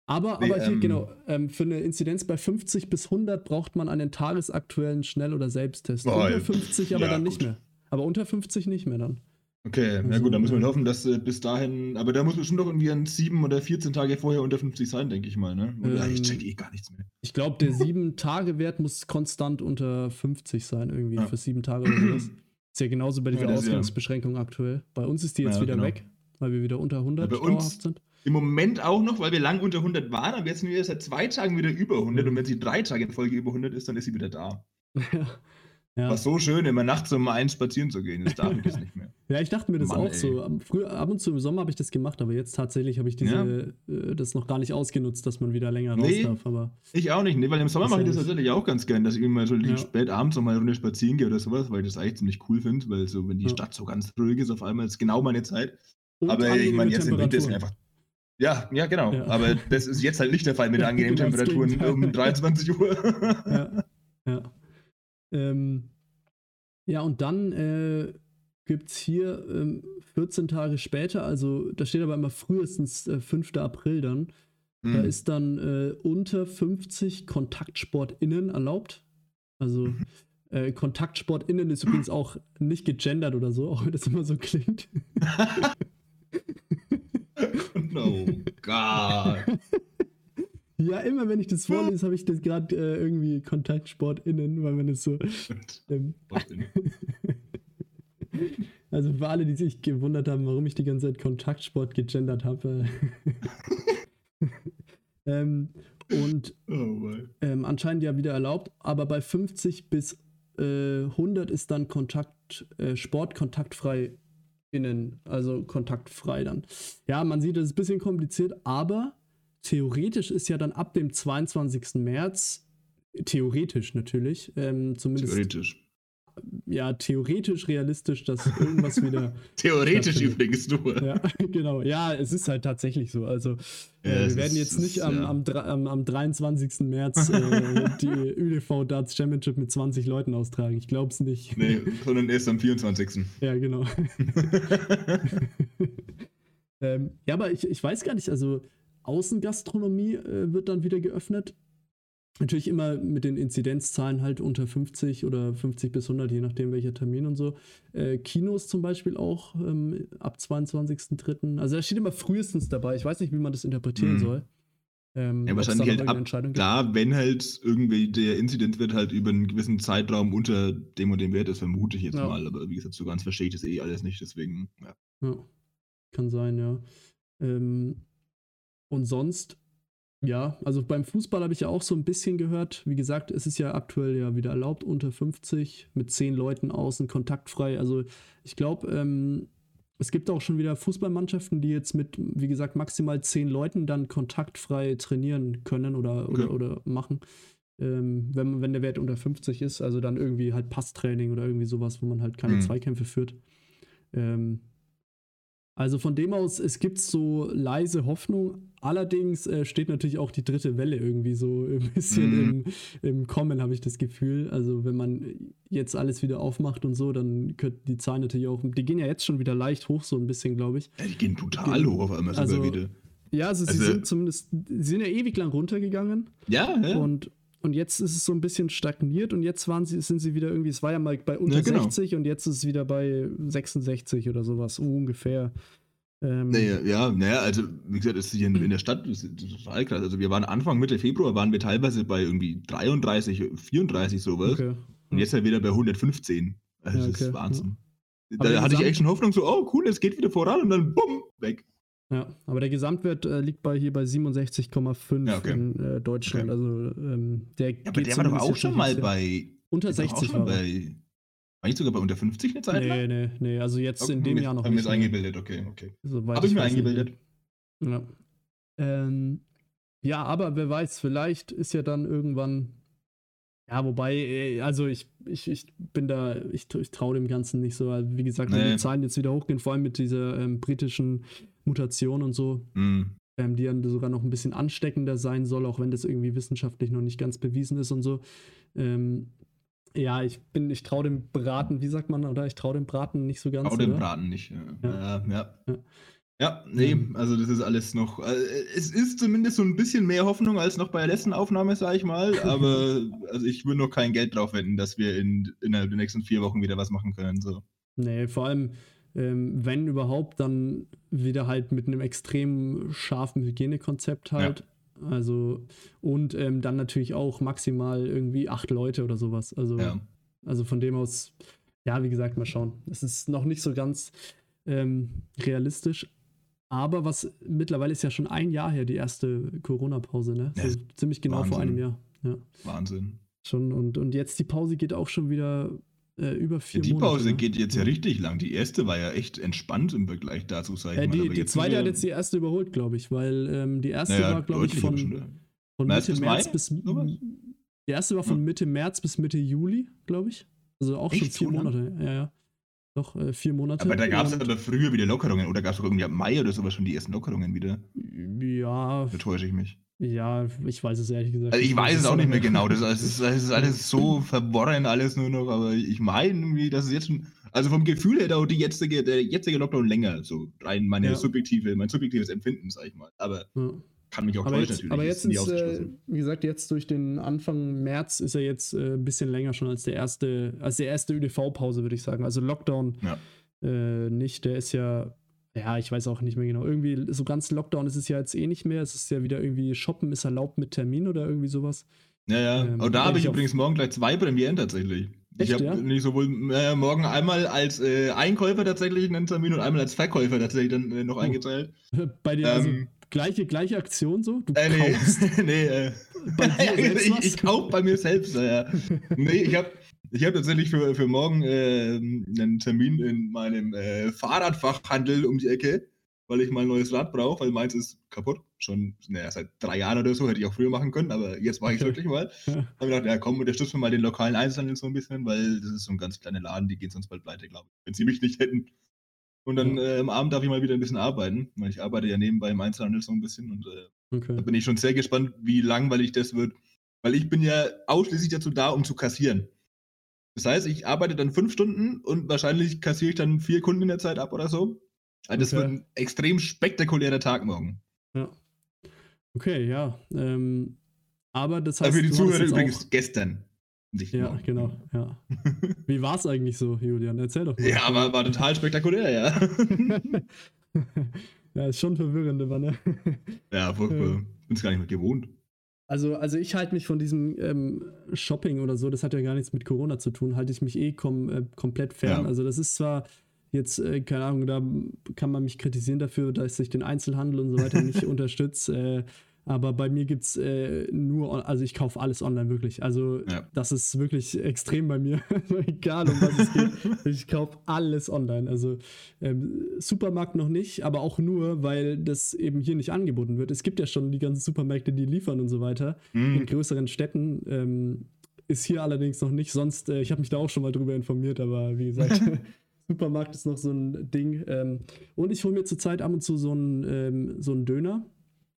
Aber, aber hier, ähm, genau, ähm, für eine Inzidenz bei 50 bis 100 braucht man einen tagesaktuellen Schnell- oder Selbsttest. Oh, unter 50 aber ja, dann gut. nicht mehr. Aber unter 50 nicht mehr dann. Okay, also, na gut, dann muss man hoffen, dass äh, bis dahin, aber da muss man schon doch irgendwie an 7 oder 14 Tage vorher unter 50 sein, denke ich mal, ne? Oder ähm, ich check eh gar nichts mehr. Ich glaube, der 7-Tage-Wert muss konstant unter 50 sein, irgendwie, ja. für 7 Tage oder sowas. Ist ja genauso bei dieser ja, Ausgangsbeschränkung ja. aktuell. Bei uns ist die jetzt wieder genau. weg, weil wir wieder unter 100 ja, bei uns, sind. Im Moment auch noch, weil wir lang unter 100 waren, aber jetzt sind wir seit zwei Tagen wieder über 100 und wenn sie drei Tage in Folge über 100 ist, dann ist sie wieder da. Ja. War so schön, immer nachts um eins spazieren zu gehen. Das darf ich jetzt nicht mehr. ja, ich dachte mir das Mann, auch ey. so. Früher, ab und zu im Sommer habe ich das gemacht, aber jetzt tatsächlich habe ich diese, ja. äh, das noch gar nicht ausgenutzt, dass man wieder länger raus nee, darf. Aber ich auch nicht, nee, weil im Sommer mache ich das tatsächlich auch ganz gern, dass ich immer so ja. spät abends noch mal eine Runde spazieren gehe oder sowas, weil ich das eigentlich ziemlich cool finde, weil so, wenn die Stadt so ganz ruhig ist, auf einmal ist genau meine Zeit. Und aber ich meine, jetzt im Winter ist einfach ja, ja, genau. Ja. Aber das ist jetzt halt nicht der Fall mit angenehmen Temperaturen um 23 Uhr. ja. Ja. Ähm, ja, und dann, äh, gibt es hier ähm, 14 Tage später, also da steht aber immer frühestens äh, 5. April dann. Mhm. Da ist dann äh, unter 50 KontaktsportInnen erlaubt. Also mhm. äh, KontaktsportInnen ist übrigens auch nicht gegendert oder so, auch wenn das immer so klingt. oh Gott. Ja, immer wenn ich das vorlese, habe ich das gerade äh, irgendwie KontaktsportInnen, weil man das so. Ähm, also für alle, die sich gewundert haben, warum ich die ganze Zeit Kontaktsport gegendert habe. ähm, und oh ähm, anscheinend ja wieder erlaubt, aber bei 50 bis äh, 100 ist dann Kontakt, äh, Sport kontaktfrei innen, also kontaktfrei dann. Ja, man sieht, das ist ein bisschen kompliziert, aber theoretisch ist ja dann ab dem 22. März, theoretisch natürlich, ähm, zumindest. Theoretisch. Ja, theoretisch realistisch, dass irgendwas wieder. theoretisch übrigens nur. Ja, genau. Ja, es ist halt tatsächlich so. Also, ja, äh, wir werden jetzt nicht ist, am, ja. am, am, am, 23. März äh, die ÖDV Darts Championship mit 20 Leuten austragen. Ich glaube es nicht. Nee, sondern erst am 24. Ja, genau. ähm, ja, aber ich, ich weiß gar nicht, also Außengastronomie äh, wird dann wieder geöffnet. Natürlich immer mit den Inzidenzzahlen halt unter 50 oder 50 bis 100, je nachdem welcher Termin und so. Äh, Kinos zum Beispiel auch ähm, ab 22.03. Also da steht immer frühestens dabei. Ich weiß nicht, wie man das interpretieren mhm. soll. Ähm, ja, wahrscheinlich halt ab da, wenn halt irgendwie der Inzidenzwert halt über einen gewissen Zeitraum unter dem und dem Wert ist, vermute ich jetzt ja. mal. Aber wie gesagt, so ganz verstehe ich das eh alles nicht, deswegen, ja. ja kann sein, ja. Ähm, und sonst, ja, also beim Fußball habe ich ja auch so ein bisschen gehört. Wie gesagt, es ist ja aktuell ja wieder erlaubt, unter 50, mit 10 Leuten außen, kontaktfrei. Also ich glaube, ähm, es gibt auch schon wieder Fußballmannschaften, die jetzt mit, wie gesagt, maximal 10 Leuten dann kontaktfrei trainieren können oder, oder, oder machen. Ähm, wenn, wenn der Wert unter 50 ist, also dann irgendwie halt Passtraining oder irgendwie sowas, wo man halt keine mhm. Zweikämpfe führt. Ähm, also von dem aus, es gibt so leise Hoffnung. Allerdings äh, steht natürlich auch die dritte Welle irgendwie so ein bisschen mm. im, im Kommen, habe ich das Gefühl. Also wenn man jetzt alles wieder aufmacht und so, dann könnten die Zahlen natürlich auch, die gehen ja jetzt schon wieder leicht hoch, so ein bisschen, glaube ich. Ja, die gehen total hoch auf einmal also, sogar wieder. Ja, also, also, sie sind zumindest, sie sind ja ewig lang runtergegangen. Ja, ja. Und, und jetzt ist es so ein bisschen stagniert und jetzt waren sie, sind sie wieder irgendwie, es war ja mal bei unter ja, genau. 60 und jetzt ist es wieder bei 66 oder sowas, ungefähr. Ähm, naja, ja, naja, also wie gesagt, ist hier in, in der Stadt das ist total krass. Also wir waren Anfang, Mitte Februar waren wir teilweise bei irgendwie 33, 34 sowas. Okay. Und jetzt halt wieder bei 115. Also ja, okay. das ist Wahnsinn. Ja. Da hatte ich echt schon Hoffnung, so, oh cool, es geht wieder voran und dann bumm, weg. Ja, aber der Gesamtwert äh, liegt bei hier bei 67,5 ja, okay. in äh, Deutschland. Okay. Also ähm, der ja, aber der war doch auch schon mal bei unter 60 war bei war ich sogar bei unter 50 eine Zeit lang? Nee, nee, nee. Also jetzt okay, in dem Jahr noch nicht. Haben wir eingebildet, okay, okay. So Habe ich mir eingebildet. Ja. Ähm, ja, aber wer weiß, vielleicht ist ja dann irgendwann. Ja, wobei, äh, also ich, ich, ich bin da, ich, ich traue dem Ganzen nicht so. Wie gesagt, wenn die Zahlen jetzt wieder hochgehen, vor allem mit dieser ähm, britischen Mutation und so, mm. ähm, die dann sogar noch ein bisschen ansteckender sein soll, auch wenn das irgendwie wissenschaftlich noch nicht ganz bewiesen ist und so. Ähm, ja, ich bin, ich traue dem Braten, wie sagt man, oder? Ich traue dem Braten nicht so ganz. Trau dem Braten nicht, ja. Ja, ja. ja. Ja nee, ähm. also das ist alles noch. Also es ist zumindest so ein bisschen mehr Hoffnung als noch bei der letzten Aufnahme, sag ich mal. Aber also ich würde noch kein Geld drauf wenden, dass wir in, innerhalb der nächsten vier Wochen wieder was machen können. So. Nee, vor allem, ähm, wenn überhaupt, dann wieder halt mit einem extrem scharfen Hygienekonzept halt. Ja. Also, und ähm, dann natürlich auch maximal irgendwie acht Leute oder sowas. Also, ja. also von dem aus, ja, wie gesagt, mal schauen. Es ist noch nicht so ganz ähm, realistisch. Aber was mittlerweile ist ja schon ein Jahr her, die erste Corona-Pause, ne? Ja, ziemlich genau Wahnsinn. vor einem Jahr. Ja. Wahnsinn. Schon, und, und jetzt die Pause geht auch schon wieder äh, über vier ja, die Monate. Die Pause ne? geht jetzt ja richtig lang. Die erste war ja echt entspannt im Vergleich dazu, sag ich äh, mal. Die, die zweite hat jetzt die erste überholt, glaube ich, weil ähm, die erste naja, war, glaube ich, von, von Mitte bis März Mai? bis. Die erste war von. Mitte März bis Mitte Juli, glaube ich. Also auch echt schon vier so Monate. Ja, ja. Doch, äh, vier Monate. Aber da gab es aber früher wieder Lockerungen. Oder gab es irgendwie ab Mai oder sowas schon die ersten Lockerungen wieder? Ja. Da täusche ich mich. Ja, ich weiß es ehrlich gesagt. Also ich weiß es auch nicht mehr genau. Das ist, das ist, alles so verworren, alles nur noch. Aber ich meine, dass es jetzt schon. Also vom Gefühl her dauert die jetzige, der jetzige Lockdown länger, so rein meine ja. subjektive, mein subjektives Empfinden, sag ich mal. Aber ja. Kann mich auch aber täuschen jetzt, natürlich. Aber jetzt ist, äh, wie gesagt, jetzt durch den Anfang März ist er jetzt äh, ein bisschen länger schon als der erste, als der erste ÖDV-Pause, würde ich sagen. Also Lockdown ja. äh, nicht, der ist ja ja, ich weiß auch nicht mehr genau. Irgendwie so ganz Lockdown ist es ja jetzt eh nicht mehr. Es ist ja wieder irgendwie Shoppen ist erlaubt mit Termin oder irgendwie sowas. Ja, ja. Ähm, Aber da habe ich übrigens morgen gleich zwei Premieren tatsächlich. Echt, ich habe ja? nicht sowohl äh, morgen einmal als äh, Einkäufer tatsächlich einen Termin und einmal als Verkäufer tatsächlich dann äh, noch oh. eingeteilt. Bei dir also ähm, also gleiche, gleiche Aktion so? Du äh, nee, kaufst nee, äh, bei dir ich, ich kaufe bei mir selbst. Ja. nee, ich habe ich habe tatsächlich für, für morgen äh, einen Termin in meinem äh, Fahrradfachhandel um die Ecke, weil ich mal ein neues Rad brauche, weil meins ist kaputt. Schon naja, seit drei Jahren oder so, hätte ich auch früher machen können, aber jetzt mache ich es wirklich mal. Da habe ich gedacht, ja komm, unterstützen wir mal den lokalen Einzelhandel so ein bisschen, weil das ist so ein ganz kleiner Laden, die gehen sonst bald pleite, glaube ich, wenn sie mich nicht hätten. Und dann äh, am Abend darf ich mal wieder ein bisschen arbeiten, weil ich arbeite ja nebenbei im Einzelhandel so ein bisschen und äh, okay. da bin ich schon sehr gespannt, wie langweilig das wird. Weil ich bin ja ausschließlich dazu da, um zu kassieren. Das heißt, ich arbeite dann fünf Stunden und wahrscheinlich kassiere ich dann vier Kunden in der Zeit ab oder so. Also das okay. wird ein extrem spektakulärer Tag morgen. Ja. Okay, ja. Ähm, aber das heißt. Aber für die Zuhörer übrigens gestern. Nicht ja, morgen. genau, ja. Wie war es eigentlich so, Julian? Erzähl doch mal. Ja, aber war total spektakulär, ja. ja, ist schon verwirrend, aber ne? Ja, ich bin es gar nicht mehr gewohnt. Also, also ich halte mich von diesem ähm, Shopping oder so, das hat ja gar nichts mit Corona zu tun, halte ich mich eh kom äh, komplett fern. Ja. Also das ist zwar jetzt, äh, keine Ahnung, da kann man mich kritisieren dafür, dass ich den Einzelhandel und so weiter nicht unterstütze. Äh, aber bei mir gibt es äh, nur, also ich kaufe alles online wirklich. Also ja. das ist wirklich extrem bei mir. Egal um was es geht. Ich kaufe alles online. Also ähm, Supermarkt noch nicht, aber auch nur, weil das eben hier nicht angeboten wird. Es gibt ja schon die ganzen Supermärkte, die liefern und so weiter. Mhm. In größeren Städten. Ähm, ist hier allerdings noch nicht. Sonst, äh, ich habe mich da auch schon mal drüber informiert, aber wie gesagt. Supermarkt ist noch so ein Ding. Ähm, und ich hole mir zurzeit ab und zu so einen, ähm, so einen Döner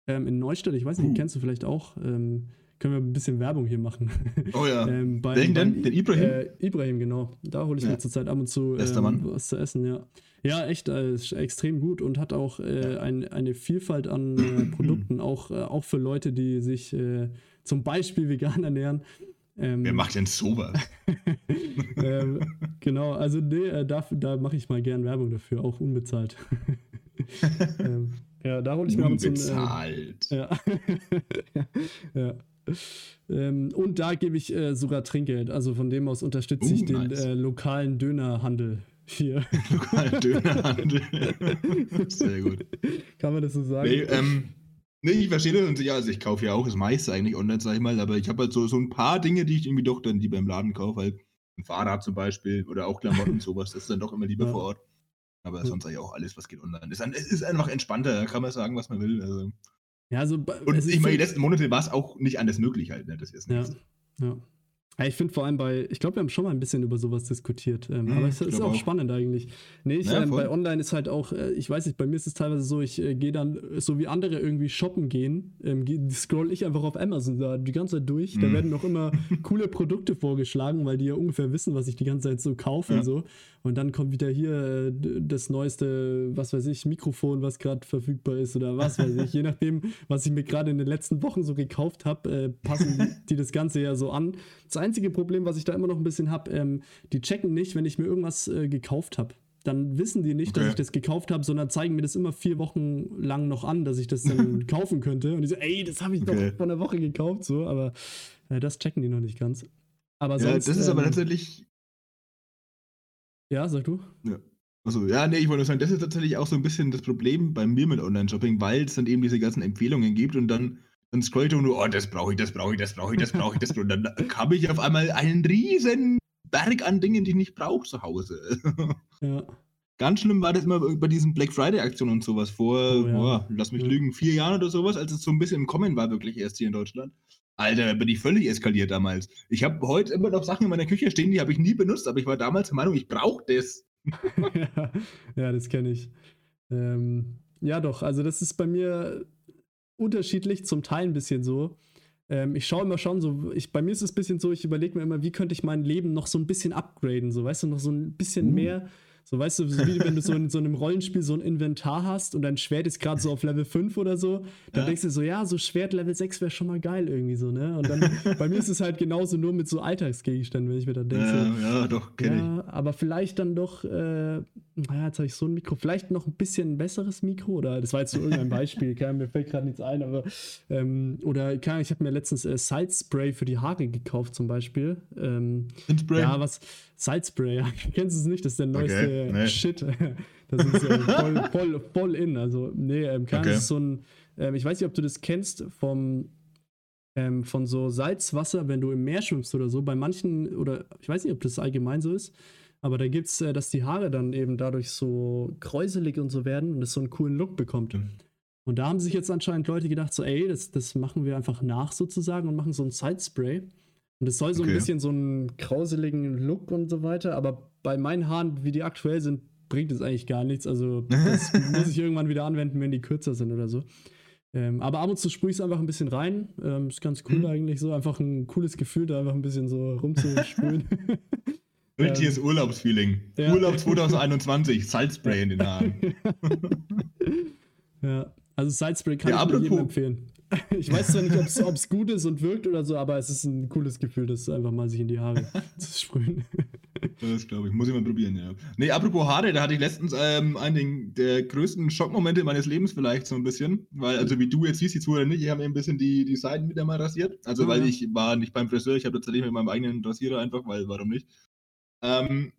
ähm, in Neustadt, ich weiß nicht, uh. kennst du vielleicht auch. Ähm, können wir ein bisschen Werbung hier machen. Oh ja. ähm, beim, Welchen denn? Den Ibrahim? Äh, Ibrahim, genau. Da hole ich ja. mir zurzeit ab und zu ähm, was zu essen, ja. Ja, echt, äh, extrem gut und hat auch äh, ein, eine Vielfalt an äh, Produkten, auch, äh, auch für Leute, die sich äh, zum Beispiel vegan ernähren. Ähm, Wer macht denn sowas? ähm, genau, also nee, da, da mache ich mal gern Werbung dafür, auch unbezahlt. ähm, ja, da hole ich mir ab und zu. Bezahlt. Äh, ja. ja. Ähm, und da gebe ich äh, sogar Trinkgeld. Also von dem aus unterstütze ich uh, den nice. äh, lokalen Dönerhandel hier. lokalen Dönerhandel. Sehr gut. Kann man das so sagen? Nee, ähm, nee ich verstehe das und ja, also ich kaufe ja auch das meiste eigentlich online, sag ich mal, aber ich habe halt so, so ein paar Dinge, die ich irgendwie doch dann lieber im Laden kaufe, halt ein Fahrrad zum Beispiel oder auch Klamotten, sowas, das ist dann doch immer lieber ja. vor Ort. Aber sonst eigentlich auch alles, was geht online. Es ist einfach entspannter, da kann man sagen, was man will. Also. Ja, also, und ich meine, die letzten Monate war es auch nicht anders möglich halt. Ne? Das ist ja, ja. Ja, ich finde vor allem bei, ich glaube, wir haben schon mal ein bisschen über sowas diskutiert, ähm, mhm, aber es ist auch, auch, spannend eigentlich. Nee, ich, naja, ähm, bei Online ist halt auch, äh, ich weiß nicht, bei mir ist es teilweise so, ich äh, gehe dann, so wie andere irgendwie shoppen gehen, ähm, scroll ich einfach auf Amazon da die ganze Zeit durch. Mhm. Da werden noch immer coole Produkte vorgeschlagen, weil die ja ungefähr wissen, was ich die ganze Zeit so kaufe ja. und so. Und dann kommt wieder hier äh, das neueste, was weiß ich, Mikrofon, was gerade verfügbar ist oder was weiß ich. Je nachdem, was ich mir gerade in den letzten Wochen so gekauft habe, äh, passen die, das Ganze ja so an. Das einzige Problem, was ich da immer noch ein bisschen habe, ähm, die checken nicht, wenn ich mir irgendwas äh, gekauft habe. Dann wissen die nicht, okay. dass ich das gekauft habe, sondern zeigen mir das immer vier Wochen lang noch an, dass ich das dann kaufen könnte. Und ich so, ey, das habe ich okay. doch vor einer Woche gekauft, so, aber äh, das checken die noch nicht ganz. Aber ja, sonst, das ist ähm, aber tatsächlich ja, sag du. Ja. Also, ja, nee, ich wollte nur sagen, das ist tatsächlich auch so ein bisschen das Problem bei mir mit Online-Shopping, weil es dann eben diese ganzen Empfehlungen gibt und dann, dann scroll ich nur, oh, das brauche ich, das brauche ich, das brauche ich, das brauche ich, das brauche ich. Und dann habe ich auf einmal einen riesen Berg an Dingen, die ich nicht brauche zu Hause. Ja. Ganz schlimm war das immer bei diesen Black Friday-Aktionen und sowas vor, oh, ja. oh, lass mich ja. lügen, vier Jahren oder sowas, als es so ein bisschen im Kommen war, wirklich erst hier in Deutschland. Alter, bin ich völlig eskaliert damals. Ich habe heute immer noch Sachen in meiner Küche stehen, die habe ich nie benutzt, aber ich war damals der Meinung, ich brauche das. ja, ja, das kenne ich. Ähm, ja, doch, also das ist bei mir unterschiedlich, zum Teil ein bisschen so. ähm, ich schaue immer schon so, ich, bei mir ist es ein bisschen so, ich überlege mir immer, wie könnte ich mein Leben noch so ein bisschen upgraden, so weißt du, noch so ein bisschen uh. mehr so, weißt du, so wie wenn du so in so einem Rollenspiel so ein Inventar hast und dein Schwert ist gerade so auf Level 5 oder so, dann ja. denkst du so, ja, so Schwert Level 6 wäre schon mal geil irgendwie so, ne? Und dann, bei mir ist es halt genauso nur mit so Alltagsgegenständen, wenn ich mir dann denke, ja, so, ja, doch, kenn ja, ich. aber vielleicht dann doch, äh, naja, jetzt habe ich so ein Mikro, vielleicht noch ein bisschen ein besseres Mikro oder, das war jetzt so irgendein Beispiel, kann, mir fällt gerade nichts ein, aber, ähm, oder, kann, ich habe mir letztens äh, Side Spray für die Haare gekauft zum Beispiel. Ähm, Spray? Ja, was, Salzspray, ja. Kennst du es nicht? Das ist der neueste okay, nee. Shit. Das ist äh, voll, voll, voll in. Also, nee, ähm, klar, okay. ist so ein, ähm, ich weiß nicht, ob du das kennst, vom, ähm, von so Salzwasser, wenn du im Meer schwimmst oder so. Bei manchen, oder ich weiß nicht, ob das allgemein so ist, aber da gibt es, äh, dass die Haare dann eben dadurch so kräuselig und so werden und es so einen coolen Look bekommt. Mhm. Und da haben sich jetzt anscheinend Leute gedacht, so, ey, das, das machen wir einfach nach sozusagen und machen so ein Salzspray. Und es soll so okay. ein bisschen so einen krauseligen Look und so weiter, aber bei meinen Haaren, wie die aktuell sind, bringt es eigentlich gar nichts. Also das muss ich irgendwann wieder anwenden, wenn die kürzer sind oder so. Ähm, aber ab und zu sprühe ich es einfach ein bisschen rein. Ähm, ist ganz cool mhm. eigentlich so. Einfach ein cooles Gefühl, da einfach ein bisschen so rumzusprühen. Richtiges ähm, Urlaubsfeeling. Ja. Urlaub 2021, Salzspray in den Haaren. ja, also Salzspray kann ja, ich nur jedem empfehlen. Ich weiß zwar nicht, ob es gut ist und wirkt oder so, aber es ist ein cooles Gefühl, das einfach mal sich in die Haare zu sprühen. Das glaube ich. Muss ich mal probieren, ja. Nee, apropos Haare, da hatte ich letztens ähm, einen der größten Schockmomente meines Lebens vielleicht so ein bisschen. Weil, also wie du jetzt siehst, die Zuhörer nicht, ich habe mir ein bisschen die, die Seiten wieder mal rasiert. Also, weil ich war nicht beim Friseur, ich habe tatsächlich mit meinem eigenen Rasierer einfach, weil, warum nicht? Ähm,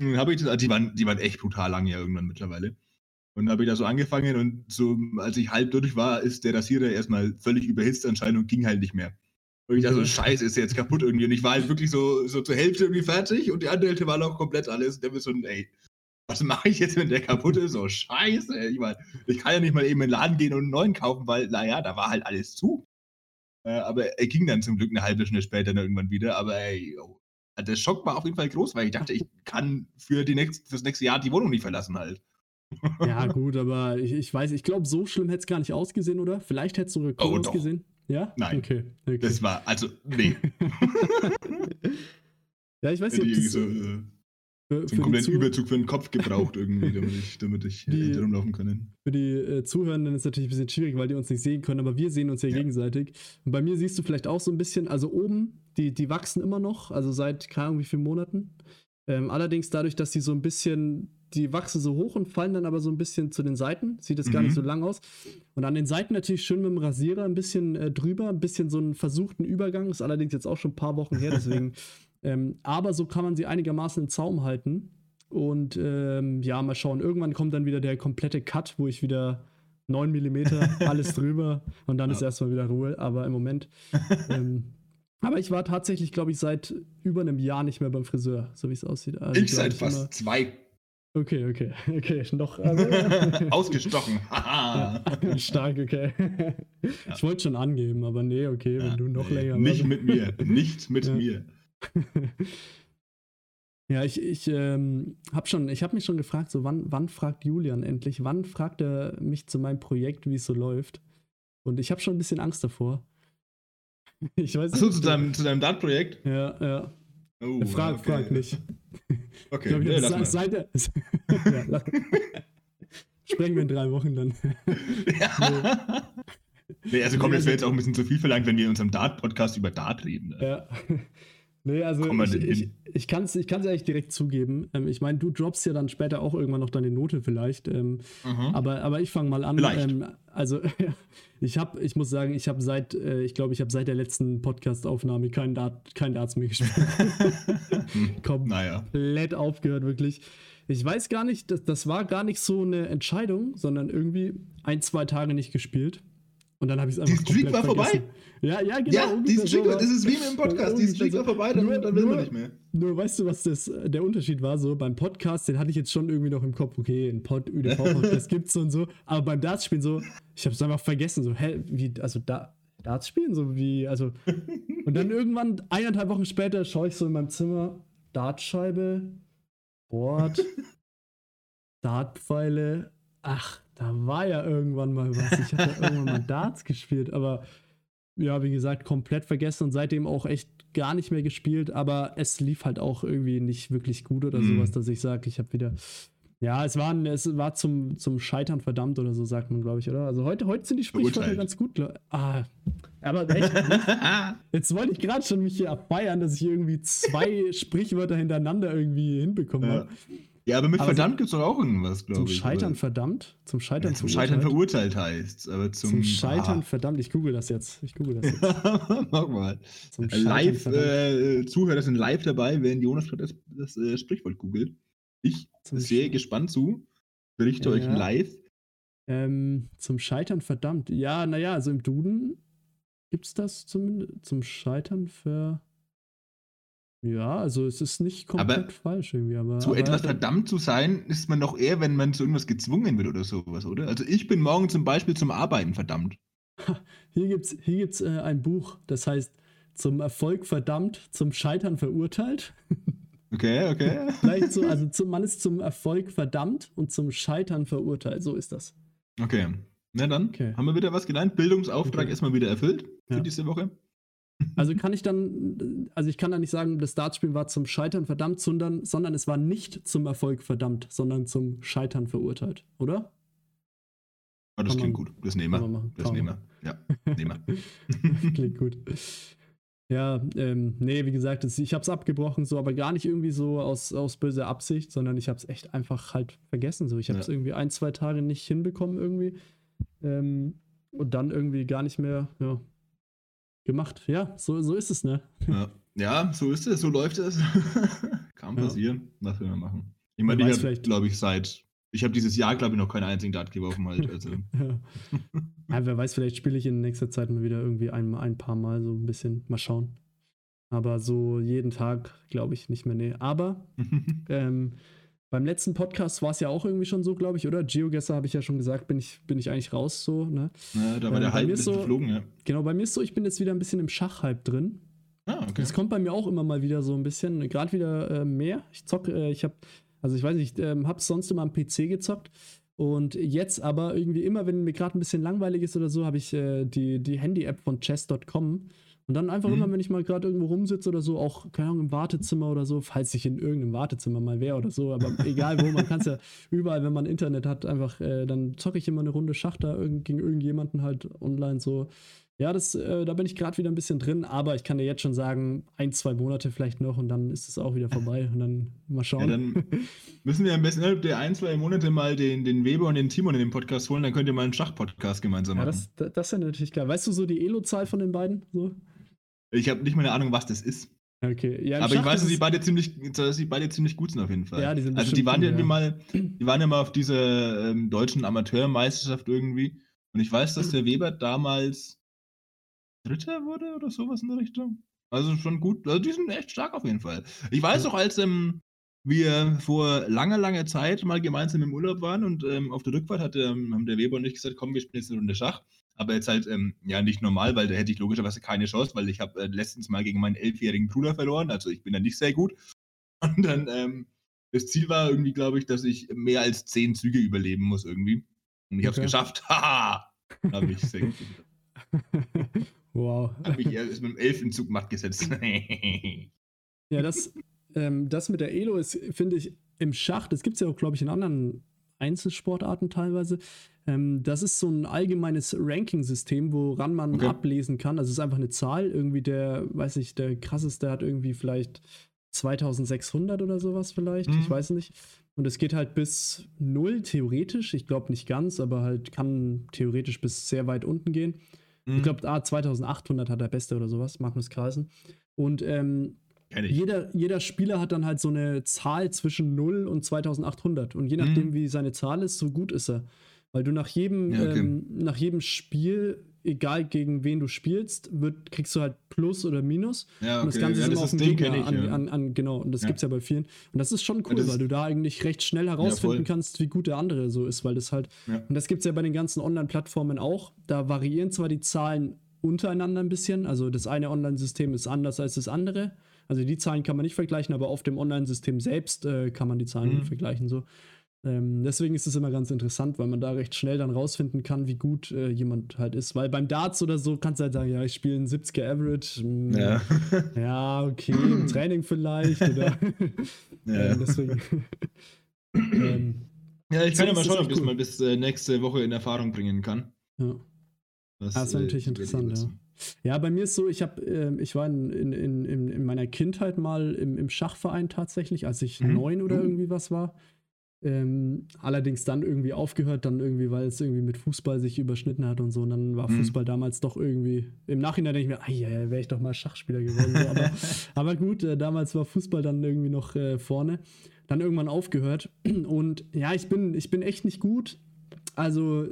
habe ich das, also die waren, die waren echt brutal lang ja irgendwann mittlerweile. Und dann habe ich da so angefangen und so, als ich halb durch war, ist der Rasierer erstmal völlig überhitzt anscheinend und ging halt nicht mehr. Und ich dachte so, scheiße, ist jetzt kaputt irgendwie. Und ich war halt wirklich so, so zur Hälfte irgendwie fertig und die andere Hälfte war noch komplett alles. Und der war so, ey, was mache ich jetzt, wenn der kaputt ist? So, scheiße. Ich meine, ich kann ja nicht mal eben in den Laden gehen und einen neuen kaufen, weil, naja, da war halt alles zu. Äh, aber er ging dann zum Glück eine halbe Stunde später dann irgendwann wieder. Aber ey, oh, der Schock war auf jeden Fall groß, weil ich dachte, ich kann für die nächst, fürs nächste Jahr die Wohnung nicht verlassen halt. Ja, gut, aber ich, ich weiß, ich glaube, so schlimm hätte es gar nicht ausgesehen, oder? Vielleicht hätte es sogar cool oh, ausgesehen. Ja? Nein. Okay, okay. Das war, also, nee. ja, ich weiß nicht, ob das, so, äh, für, so einen kompletten Überzug für den Kopf gebraucht irgendwie, damit ich, damit ich die, hätte rumlaufen können. Für die äh, Zuhörenden ist es natürlich ein bisschen schwierig, weil die uns nicht sehen können, aber wir sehen uns ja, ja, gegenseitig. Und bei mir siehst du vielleicht auch so ein bisschen, also oben, die, die wachsen immer noch, also seit keine Ahnung wie vielen Monaten. Ähm, allerdings dadurch, dass die so ein bisschen die wachsen so hoch und fallen dann aber so ein bisschen zu den Seiten. Sieht das mhm. gar nicht mhm. so lang aus. Und an den Seiten natürlich schön mit dem Rasierer ein bisschen äh, drüber, ein bisschen so einen versuchten Übergang. Ist allerdings jetzt auch schon ein paar Wochen her, deswegen. ähm, aber so kann man sie einigermaßen im Zaum halten. Und ähm, ja, mal schauen. Irgendwann kommt dann wieder der komplette Cut, wo ich wieder 9 mm, alles drüber und dann ja. ist erstmal wieder Ruhe. Aber im Moment. ähm, aber ich war tatsächlich, glaube ich, seit über einem Jahr nicht mehr beim Friseur, so wie es aussieht. Also, ich seit fast zwei. Okay, okay, okay, noch. Also, Ausgestochen. ja, stark, okay. Ja. Ich wollte schon angeben, aber nee, okay, ja, wenn du noch nee, länger. Nicht mit mir, nicht mit mir. Ja, ich, ich ähm, habe schon, ich habe mich schon gefragt, so wann, wann fragt Julian endlich, wann fragt er mich zu meinem Projekt, wie es so läuft? Und ich habe schon ein bisschen Angst davor. Ich weiß Achso, zu deinem, zu deinem Dart-Projekt? Ja, ja. Oh, frag, okay. frag nicht. Okay, ich, nee, lass mal. Ja, lass. Sprechen wir in drei Wochen dann. ja. Nee, also komm, das wäre jetzt auch ein bisschen zu viel verlangt, wenn wir in unserem Dart-Podcast über Dart reden. Ne? Ja. Nee, also ich, ich, ich kann es ich kann's eigentlich direkt zugeben. Ähm, ich meine, du droppst ja dann später auch irgendwann noch deine Note vielleicht. Ähm, mhm. aber, aber ich fange mal an. Ähm, also ich habe, ich muss sagen, ich habe seit, äh, ich glaube, ich habe seit der letzten Podcast-Aufnahme keinen Dart, kein Darts mehr gespielt. Komplett naja. aufgehört, wirklich. Ich weiß gar nicht, das, das war gar nicht so eine Entscheidung, sondern irgendwie ein, zwei Tage nicht gespielt. Und dann habe ich es einfach. Die Streak war vergessen. vorbei. Ja, ja, genau. Ja, die Streak, so das ist wie im Podcast. Die Streak war vorbei, dann, nur, dann will nur, man nicht mehr. Nur weißt du, was das, der Unterschied war? So beim Podcast, den hatte ich jetzt schon irgendwie noch im Kopf. Okay, ein Pod, ÜDV-Podcast gibt's und so. Aber beim Darts-Spielen so, ich habe es einfach vergessen. So, hä, wie, also da. Darts spielen, so wie, also. Und dann irgendwann, eineinhalb Wochen später, schaue ich so in meinem Zimmer, Dartscheibe, Board, Dartpfeile, ach, da war ja irgendwann mal was. Ich habe ja irgendwann mal Darts gespielt, aber ja, wie gesagt, komplett vergessen und seitdem auch echt gar nicht mehr gespielt, aber es lief halt auch irgendwie nicht wirklich gut oder Mhm. sowas, dass ich sage, ich habe wieder. Ja, es war, es war zum, zum Scheitern verdammt oder so, sagt man, glaube ich, oder? Also heute, heute sind die Sprichwörter ganz gut. Ah, aber echt, jetzt wollte ich gerade schon mich hier abfeiern, dass ich irgendwie zwei Sprichwörter hintereinander irgendwie hinbekommen ja. habe. Ja, aber mit Aber verdammt gibt es doch auch irgendwas, glaube Zum ich. Scheitern aber- verdammt? Zum Scheitern ja, zum Scheitern verurteilt? verurteilt heißt aber zum, Zum Scheitern Ah. verdammt. Ich google das jetzt. Ich google das jetzt. Mach mal. Zum Scheitern Live, äh, Zuhörer sind live dabei, wenn Jonas gerade das, das äh, Sprichwort googelt. Ich Zum sehe Sch- gespannt zu, berichte euch Ja. live. Ähm, zum Scheitern verdammt. Ja, naja, also im Duden gibt es das zumindest. Zum Scheitern für. Ja, also es ist nicht komplett Aber falsch irgendwie, aber. Zu aber etwas da- verdammt zu sein, ist man doch eher, wenn man zu irgendwas gezwungen wird oder sowas, oder? Also ich bin morgen zum Beispiel zum Arbeiten verdammt. Hier gibt's, hier gibt's äh, ein Buch, das heißt Zum Erfolg verdammt, zum Scheitern verurteilt. Okay, okay. Vielleicht so, also zum, man ist zum Erfolg verdammt und zum Scheitern verurteilt. So ist das. Okay. Na dann, Okay. haben wir wieder was gelernt. Bildungsauftrag Okay. erstmal wieder erfüllt für Ja. diese Woche. Also kann ich dann, also ich kann da nicht sagen, das Dartspiel war zum Scheitern verdammt, sondern, sondern es war nicht zum Erfolg verdammt, sondern zum Scheitern verurteilt, oder? Oh, das Kann klingt man- gut. Das nehmen wir. Das nehmen wir. Ja, nehmen wir. Klingt gut. Ja, ähm, nee, wie gesagt, das, ich habe es abgebrochen, so, aber gar nicht irgendwie so aus, aus böser Absicht, sondern ich habe es echt einfach halt vergessen. So, ich habe es Ja. irgendwie ein, zwei Tage nicht hinbekommen irgendwie ähm, und dann irgendwie gar nicht mehr ja, gemacht. Ja, so, so ist es, ne? Ja. ja, so ist es, so läuft es. Kann Ja. passieren. Was will man machen? Ich meine, ich habe, glaube ich, seit. Ich habe dieses Jahr, glaube ich, noch keinen einzigen Dart geworfen halt. Also. Ja. ja, wer weiß, vielleicht spiele ich in nächster Zeit mal wieder irgendwie ein, ein paar Mal so ein bisschen. Mal schauen. Aber so jeden Tag glaube ich nicht mehr, nee. Aber ähm, beim letzten Podcast war es ja auch irgendwie schon so, glaube ich, oder? Geogesser habe ich ja schon gesagt, bin ich, bin ich eigentlich raus so, ne? ja, da war Ähm, der Hype ein ist bisschen so- geflogen, ja. Genau, bei mir ist so, ich bin jetzt wieder ein bisschen im Schachhype drin. Ah, okay. Das kommt bei mir auch immer mal wieder so ein bisschen, gerade wieder äh, mehr. Ich zocke, äh, ich habe, also ich weiß nicht, ich ähm, habe sonst immer am PC gezockt. Und jetzt aber irgendwie immer, wenn mir gerade ein bisschen langweilig ist oder so, habe ich äh, die, die Handy-App von chess.com. Und dann einfach Mhm. immer, wenn ich mal gerade irgendwo rumsitze oder so, auch, keine Ahnung, im Wartezimmer oder so, falls ich in irgendeinem Wartezimmer mal wäre oder so, aber egal wo, man kann es ja überall, wenn man Internet hat, einfach, äh, dann zocke ich immer eine Runde Schach da irgend, gegen irgendjemanden halt online so. Ja, das, äh, da bin ich gerade wieder ein bisschen drin, aber ich kann dir jetzt schon sagen, ein, zwei Monate vielleicht noch und dann ist es auch wieder vorbei und dann mal Ja, schauen. dann müssen wir am besten innerhalb der ein, zwei Monate mal den, den Weber und den Timon in den Podcast holen, dann könnt ihr mal einen Schach-Podcast gemeinsam ja, machen. das, das, das ist ja natürlich geil. Weißt du so die Elo-Zahl von den beiden? So? Ich habe nicht mal eine Ahnung, was das ist. Okay. Ja, Aber ich weiß, dass sie es- beide ziemlich, dass sie beide ziemlich gut sind auf jeden Fall. Ja, die sind also die waren gut, ja irgendwie ja. mal, die waren ja mal auf dieser ähm, deutschen Amateurmeisterschaft irgendwie. Und ich weiß, dass der Weber damals Dritter wurde oder sowas in der Richtung. Also schon gut. Also die sind echt stark auf jeden Fall. Ich weiß Ja. auch, als ähm, wir vor langer, langer Zeit mal gemeinsam im Urlaub waren und ähm, auf der Rückfahrt hat, ähm, haben der Weber und ich gesagt, komm, wir spielen jetzt eine Runde Schach. Aber jetzt halt, ähm, ja, nicht normal, weil da hätte ich logischerweise keine Chance, weil ich habe äh, letztens mal gegen meinen elfjährigen Bruder verloren. Also ich bin da nicht sehr gut. Und dann, ähm, das Ziel war irgendwie, glaube ich, dass ich mehr als zehn Züge überleben muss irgendwie. Und ich habe es geschafft. Haha! habe ich sehr gut. wow. Habe ich erst mit dem elften Zug matt gesetzt. Ja, das, ähm, das mit der Elo ist, finde ich, im Schach, das gibt es ja auch, glaube ich, in anderen Einzelsportarten teilweise. Ähm, das ist so ein allgemeines Ranking-System, woran man Okay. ablesen kann. Also es ist einfach eine Zahl, irgendwie der, weiß ich, der krasseste hat irgendwie vielleicht 2600 oder sowas vielleicht, Mhm. ich weiß nicht. Und es geht halt bis 0 theoretisch, ich glaube nicht ganz, aber halt kann theoretisch bis sehr weit unten gehen. Mhm. Ich glaube, ah, 2800 hat der Beste oder sowas, Magnus Carlsen. Und ähm, jeder, jeder Spieler hat dann halt so eine Zahl zwischen 0 und 2800. Und je Mhm. nachdem, wie seine Zahl ist, so gut ist er. Weil du nach jedem, Ja, okay. ähm, nach jedem Spiel, egal gegen wen du spielst, wird, kriegst du halt Plus oder Minus. Ja, Und das okay. Ganze ja, ist immer auf Ding Gegner ich, an, ja. an, an, genau. Und das Ja. gibt es ja bei vielen. Und das ist schon cool, das weil du da eigentlich recht schnell herausfinden kannst, wie gut der andere so ist, weil das halt, Ja. und das gibt es ja bei den ganzen Online-Plattformen auch. Da variieren zwar die Zahlen untereinander ein bisschen, also das eine Online-System ist anders als das andere. Also die Zahlen kann man nicht vergleichen, aber auf dem Online-System selbst äh, kann man die Zahlen Mhm. vergleichen. So. Ähm, deswegen ist es immer ganz interessant, weil man da recht schnell dann rausfinden kann, wie gut äh, jemand halt ist. Weil beim Darts oder so kannst du halt sagen, ja, ich spiele einen 70er Average. Mh, Ja. ja, okay, im Training vielleicht. Oder Ja. deswegen. ähm, Ja, ich kann ja mal schauen, ob ich das mal bis äh, nächste Woche in Erfahrung bringen kann. ja. Das, Ah, das wäre äh, natürlich interessant, ja. Ja, bei mir ist so, ich habe, ähm, ich war in, in, in, in in meiner Kindheit mal im, im Schachverein tatsächlich, als ich Mhm. neun oder Uh. irgendwie was war. Ähm, allerdings dann irgendwie aufgehört, dann irgendwie, weil es irgendwie mit Fußball sich überschnitten hat und so. Und dann war Mhm. Fußball damals doch irgendwie. Im Nachhinein denke ich mir, ja, wäre ich doch mal Schachspieler geworden. So. Aber, aber gut, äh, damals war Fußball dann irgendwie noch äh, vorne. Dann irgendwann aufgehört. Und ja, ich bin, ich bin echt nicht gut. Also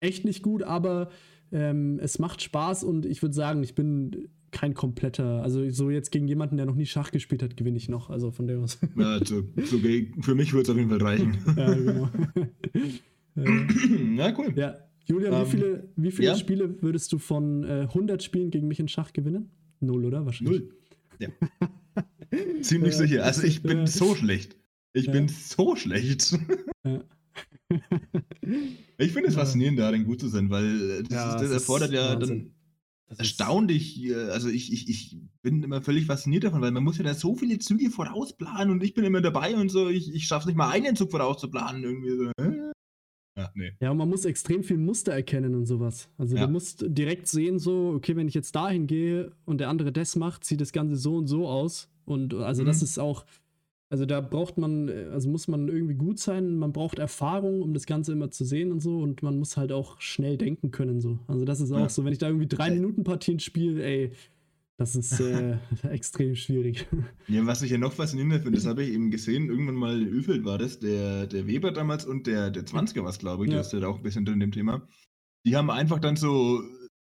echt nicht gut, aber ähm, es macht Spaß und ich würde sagen, ich bin kein kompletter, also so jetzt gegen jemanden, der noch nie Schach gespielt hat, gewinne ich noch. Also von dem aus. Ja, so, so, ge- für mich würde es auf jeden Fall reichen. ja, genau. äh, Na, cool. ja, Julian, Ähm, wie viele, wie viele ja? Spiele würdest du von äh, 100 Spielen gegen mich in Schach gewinnen? Null, oder? Wahrscheinlich. Null. Ja. Ziemlich Ja, sicher. Also ich bin ja. so schlecht. Ich Ja. bin so schlecht. Ja. Ich finde es Ja. faszinierend, darin gut zu sein, weil äh, das, Ja, ist, das erfordert ja Wahnsinn. dann Das ist- erstaunlich, äh, also ich, ich, ich bin immer völlig fasziniert davon, weil man muss ja da so viele Züge vorausplanen und ich bin immer dabei und so, ich, ich schaffe es nicht mal einen Zug vorauszuplanen irgendwie so. Ja, nee. Ja, und man muss extrem viel Muster erkennen und sowas. Also Ja. du musst direkt sehen, so, okay, wenn ich jetzt dahin gehe und der andere das macht, sieht das Ganze so und so aus. Und also das Mhm. ist auch, also da braucht man, äh, also muss man irgendwie gut sein, man braucht Erfahrung, um das Ganze immer zu sehen und so. Und man muss halt auch schnell denken können, so. Also das ist auch Ja. so, wenn ich da irgendwie drei Äh. Minuten Partien spiele, ey, das ist äh, extrem schwierig. Ja, was ich ja noch faszinierender finde, das habe ich eben gesehen, irgendwann mal in Öfeld war das, der, der Weber damals und der, der 20er war es, glaube ich, Ja. der ist ja da auch ein bisschen drin in dem Thema. Die haben einfach dann so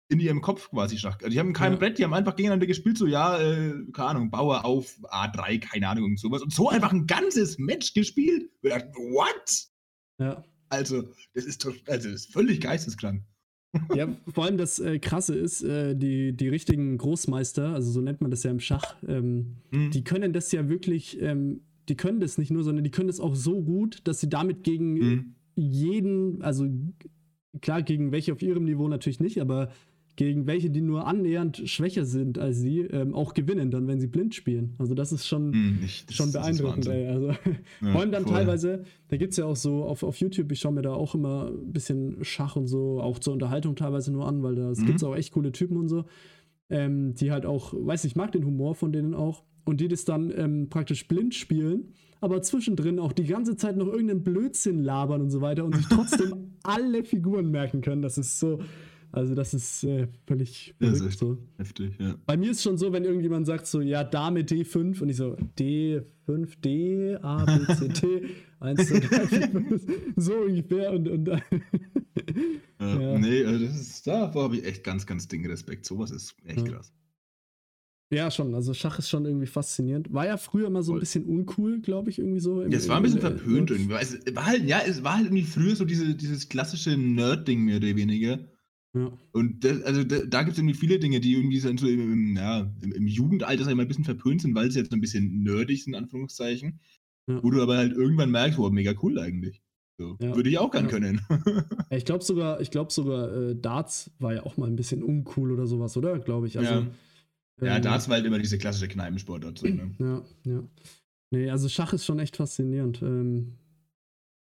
in ihrem Kopf quasi Schach. Also die haben kein Ja. Brett, die haben einfach gegeneinander gespielt, so ja, äh, keine Ahnung, Bauer auf A3, keine Ahnung, und sowas. Und so einfach ein ganzes Match gespielt. Ich dachte, what? ja. Also, das ist, also, das ist völlig geisteskrank. Ja, vor allem das äh, Krasse ist, äh, die, die richtigen Großmeister, also so nennt man das ja im Schach, ähm, Hm. die können das ja wirklich, ähm, die können das nicht nur, sondern die können das auch so gut, dass sie damit gegen Hm. jeden, also klar, gegen welche auf ihrem Niveau natürlich nicht, aber gegen welche, die nur annähernd schwächer sind als sie, ähm, auch gewinnen, dann, wenn sie blind spielen. Also das ist schon, Hm, ich- das- schon ist beeindruckend, ey. Also, Ja, vor allem dann voll. teilweise, da gibt es ja auch so auf, auf YouTube, ich schaue mir da auch immer ein bisschen Schach und so, auch zur Unterhaltung teilweise nur an, weil da Mhm. gibt es auch echt coole Typen und so, ähm, die halt auch, weiß nicht, ich mag den Humor von denen auch und die das dann ähm, praktisch blind spielen, aber zwischendrin auch die ganze Zeit noch irgendeinen Blödsinn labern und so weiter und sich trotzdem alle Figuren merken können. Das ist so, also das ist äh, völlig Das ist verrückt so. Heftig, ja. Bei mir ist schon so, wenn irgendjemand sagt so, ja, Dame D5 und ich so, D5, D, A, B, C, D, 1, 2, 3, 4, 5, so ungefähr und, und Ja, Ja. Nee, also das ist, davor habe ich echt ganz, ganz dicken Respekt. Sowas ist echt Ja. krass. ja, schon, also Schach ist schon irgendwie faszinierend. War ja früher immer so ein bisschen uncool, glaube ich, irgendwie so. im- Ja, es war ein bisschen äh, verpönt irgendwie. Es war halt, ja, es war halt irgendwie früher so diese, dieses klassische Nerd-Ding mehr oder weniger. Ja, Und das, also da, da gibt es irgendwie viele Dinge, die irgendwie so im, ja, im, im Jugendalter mal, ein bisschen verpönt sind, weil sie jetzt so ein bisschen nerdig sind, in Anführungszeichen. Ja. Wo du aber halt irgendwann merkst, wow, mega cool eigentlich. So, Ja. Würde ich auch gern können. Ich glaube sogar, ich glaube sogar, äh, Darts war ja auch mal ein bisschen uncool oder sowas, oder? Glaube ich. Also, ja, ja ähm, Darts war halt immer diese klassische Kneipensportart. So, ne? Ja, ja. Nee, also Schach ist schon echt faszinierend. Ähm,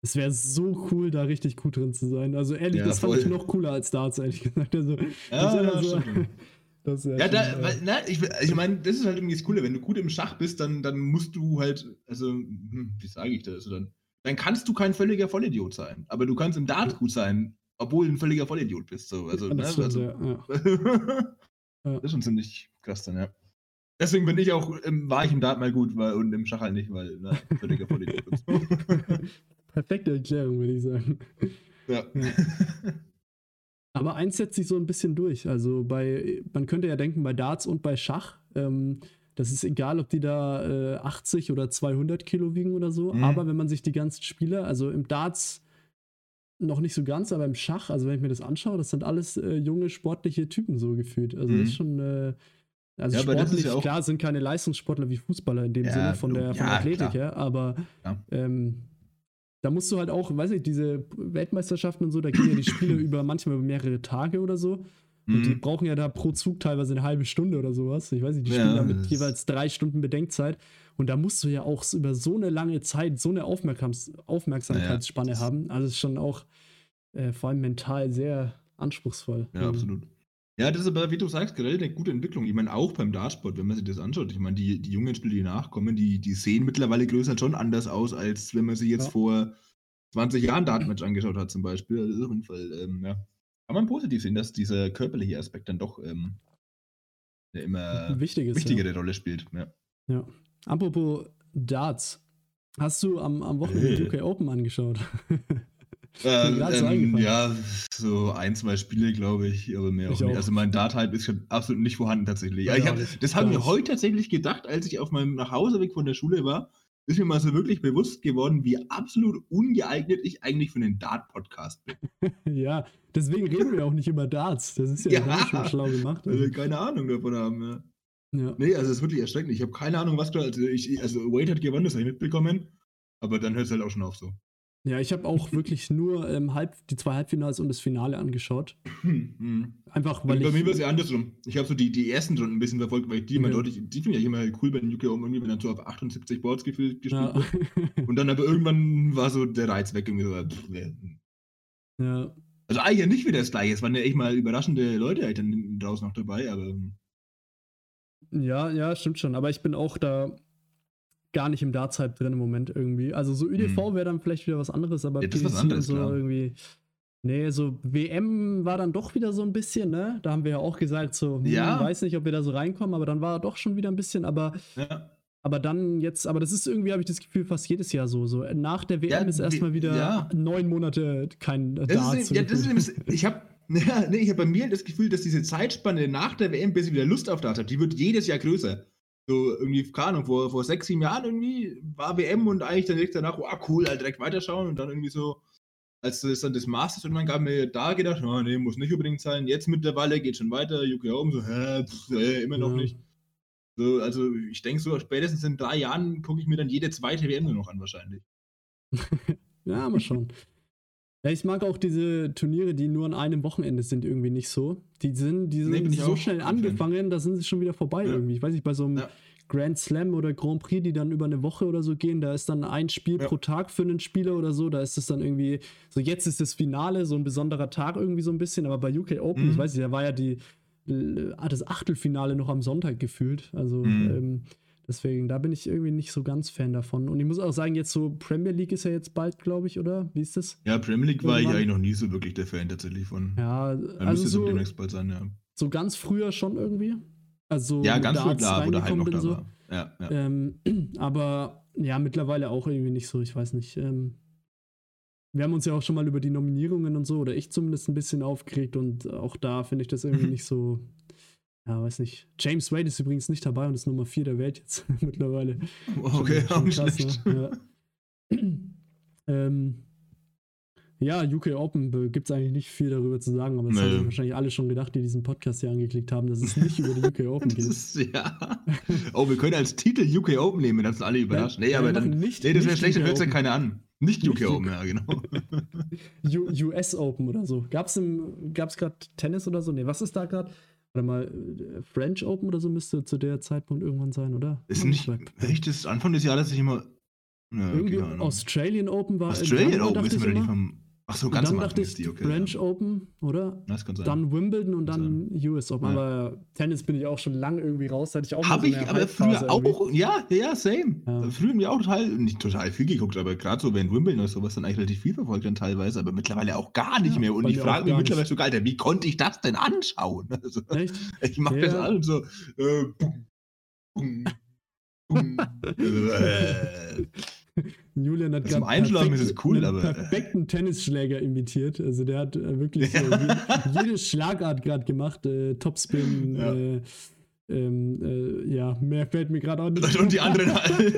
es wäre so cool, da richtig gut drin zu sein. Also ehrlich, Ja, das fand ich voll. noch cooler als Darts, ehrlich gesagt. Also, Ja, das wär ja, so- das Ja, schon, da, weil, na, ich, ich meine, das ist halt irgendwie das Coole. Wenn du gut im Schach bist, dann, dann musst du halt, also, hm, wie sage ich das? Dann, dann kannst du kein völliger Vollidiot sein. Aber du kannst im Dart gut sein, obwohl du ein völliger Vollidiot bist. So. Also, ja, ne, das stimmt, also, ja. Das ist schon ziemlich krass dann, ja. Deswegen bin ich auch, ähm, war ich im Dart mal gut weil, und im Schach halt nicht, weil, na, völliger Vollidiot bist. Perfekte Erklärung, würde ich sagen. ja. Aber eins setzt sich so ein bisschen durch. Also bei, man könnte ja denken, bei Darts und bei Schach, ähm, das ist egal, ob die da äh, 80 oder 200 Kilo wiegen oder so. Mhm. Aber wenn man sich die ganzen Spieler, also im Darts noch nicht so ganz, aber im Schach, also wenn ich mir das anschaue, das sind alles äh, junge, sportliche Typen so gefühlt. Also Mhm. das ist schon, äh, also Ja, sportlich, ja klar, sind keine Leistungssportler wie Fußballer in dem Ja, Sinne von der, von ja, der Athletik klar. her, aber ähm, da musst du halt auch, weiß ich, diese Weltmeisterschaften und so, da gehen ja die Spiele über manchmal über mehrere Tage oder so. Und die Mhm. brauchen ja da pro Zug teilweise eine halbe Stunde oder sowas. Ich weiß nicht, die Ja, spielen da mit jeweils drei Stunden Bedenkzeit. Und da musst du ja auch über so eine lange Zeit so eine Aufmerksams Aufmerksamkeitsspanne Ja, haben. Also ist schon auch äh, vor allem mental sehr anspruchsvoll. Ja, absolut. Ja, das ist aber, wie du sagst, generell eine gute Entwicklung. Ich meine, auch beim Dartsport, wenn man sich das anschaut. Ich meine, die, die jungen Spieler, die nachkommen, die, die sehen mittlerweile größer schon anders aus, als wenn man sich jetzt Ja. vor 20 Jahren Dartmatch angeschaut hat, zum Beispiel. Also auf jeden Fall, ähm, ja. Kann man positiv sehen, dass dieser körperliche Aspekt dann doch ähm, eine immer Wichtig ist. wichtigere Rolle spielt. Ja. Ja. ja. Apropos Darts. Hast du am, am Wochenende Hey. UK Open angeschaut? Ähm, gerade ähm, ja, so ein, zwei Spiele, glaube ich, aber mehr auch Ich nicht. auch. Also mein Dart-Hype ist schon absolut nicht vorhanden tatsächlich. Ja, auch hab, nicht. das habe Gar ich mir nicht. heute tatsächlich gedacht, als ich auf meinem Nachhauseweg von der Schule war, ist mir mal so wirklich bewusst geworden, wie absolut ungeeignet ich eigentlich für einen Dart-Podcast bin. ja, deswegen reden wir auch nicht über Darts. Das ist ja, Ja. haben wir schon schlau gemacht. Weil Also, wir keine Ahnung davon haben. Ja. ja. Nee, also es ist wirklich erschreckend. Ich habe keine Ahnung, was da. Also, ich, also Wade hat gewonnen, das habe ich mitbekommen. Aber dann hört es halt auch schon auf so. Ja, ich habe auch wirklich nur ähm, halb, die zwei Halbfinals und das Finale angeschaut. Hm, hm. Einfach, Weil bei ich. mir war es ja andersrum. Ich habe so die, die ersten Runden ein bisschen verfolgt, weil ich die immer Okay. deutlich, die finde ich immer cool bei den UK Open, irgendwie, wenn dann so auf 78 Boards gefühlt gespielt ja. wird. Und dann aber irgendwann war so der Reiz weg. Irgendwie so, ja. also eigentlich ja nicht wieder das gleiche. Es waren ja echt mal überraschende Leute halt dann draußen noch dabei, aber ähm, Ja, ja, stimmt schon. Aber ich bin auch da gar nicht im Darts-Hype drin im Moment irgendwie. Also so ÜDV wäre dann vielleicht wieder was anderes, aber. Ja, das ist was PDC anderes, so klar. irgendwie. Nee, so WM war dann doch wieder so ein bisschen, ne? Da haben wir ja auch gesagt, so, hm, Ja. weiß nicht, ob wir da so reinkommen, aber dann war doch schon wieder ein bisschen, aber, ja. aber dann jetzt, aber das ist irgendwie, habe ich das Gefühl, fast jedes Jahr so. So nach der WM Ja, ist erstmal wie- wieder neun Monate kein Das Darts. ist, ja, das ist nämlich, ich habe ja, nee, ich hab bei mir das Gefühl, dass diese Zeitspanne nach der WM, bis ich wieder Lust auf Darts habe, die wird jedes Jahr größer. So irgendwie, keine Ahnung, vor, vor sechs, sieben Jahren irgendwie war WM und eigentlich dann direkt danach, oh cool, halt direkt weiterschauen und dann irgendwie so, als es dann das Masters irgendwann gab, mir da gedacht, oh, nee, muss nicht unbedingt sein. Jetzt mittlerweile geht schon weiter, UK Open so, hä, pff, äh, immer noch Ja. nicht. So, also ich denke so, spätestens in drei Jahren gucke ich mir dann jede zweite WM nur noch an wahrscheinlich. Ja, mal schauen. Ja, ich mag auch diese Turniere, die nur an einem Wochenende sind, irgendwie nicht so. Die sind, die Nee, sind ich so schnell angefangen, da sind sie schon wieder vorbei Ja. irgendwie. Ich weiß nicht, bei so einem Ja. Grand Slam oder Grand Prix, die dann über eine Woche oder so gehen, da ist dann ein Spiel Ja. pro Tag für einen Spieler oder so. Da ist es dann irgendwie, so jetzt ist das Finale, so ein besonderer Tag irgendwie so ein bisschen, aber bei UK Open, Mhm. ich weiß nicht, da war ja die, äh, das Achtelfinale noch am Sonntag gefühlt. Also Mhm. ähm, deswegen, da bin ich irgendwie nicht so ganz Fan davon. Und ich muss auch sagen, jetzt so Premier League ist ja jetzt bald, glaube ich, oder? Wie ist das? Ja, Premier League war ich Irgendwann- eigentlich noch nie so wirklich der Fan tatsächlich von. Ja, Dann also müsste es so, demnächst bald sein, ja. so ganz früher schon irgendwie. Also Ja, ganz früh Darts klar, wo der Hype noch da so. war. Ja, ja. Ähm, aber ja, mittlerweile auch irgendwie nicht so, ich weiß nicht. Ähm, wir haben uns ja auch schon mal über die Nominierungen und so, oder ich zumindest ein bisschen aufgeregt und auch da finde ich das irgendwie nicht so, ja, weiß nicht. James Wade ist übrigens nicht dabei und ist Nummer 4 der Welt jetzt mittlerweile. Okay, Schon- schon krass, schlecht. Ne? Ja. ähm, ja, UK Open gibt es eigentlich nicht viel darüber zu sagen, aber das Nee. haben sich wahrscheinlich alle schon gedacht, die diesen Podcast hier angeklickt haben, dass es nicht über die UK Open Das geht. ist, ja. Oh, wir können als Titel UK Open nehmen, dann sind alle überrascht. Nee, Ja, aber dann. nicht- nee, das wäre schlecht, dann hört es ja keiner an. Nicht UK Nicht Open, ja, genau. US Open oder so. Gab es gerade Tennis oder so? Nee, was ist da gerade? Warte mal, äh, French Open oder so müsste zu der Zeitpunkt irgendwann sein, oder? Ist nicht. Echt, ist Anfang des Jahres sich immer. Ja, Irgendwie. Australian Open war. Australian Open ich wir doch nicht vom. Ach so, ganz dann am dachte Anfang ich ist die, okay. French ja. Open, oder? Das kann sein. Dann Wimbledon und dann US Open. Ja. Aber Tennis bin ich auch schon lange irgendwie raus. Hatte ich auch Habe so ich aber früher irgendwie. auch, ja, ja, same. Ja. Früher mir auch total, nicht total viel geguckt, aber gerade so, wenn Wimbledon oder sowas dann eigentlich relativ viel verfolgt dann teilweise, aber mittlerweile auch gar nicht mehr. Und ich frage mich mittlerweile nicht. so, Alter, wie konnte ich das denn anschauen? Also, Echt? ich mache das und so, äh, bum, bum, bum, äh, Julian hat gerade Einschlafen perfekt- ist es cool, einen aber- perfekten Tennisschläger imitiert. Also der hat äh, wirklich so Ja. jede, jede Schlagart gerade gemacht. Äh, Topspin, Ja. äh, ähm, äh, ja, mehr fällt mir gerade auch nicht. und die anderen alle.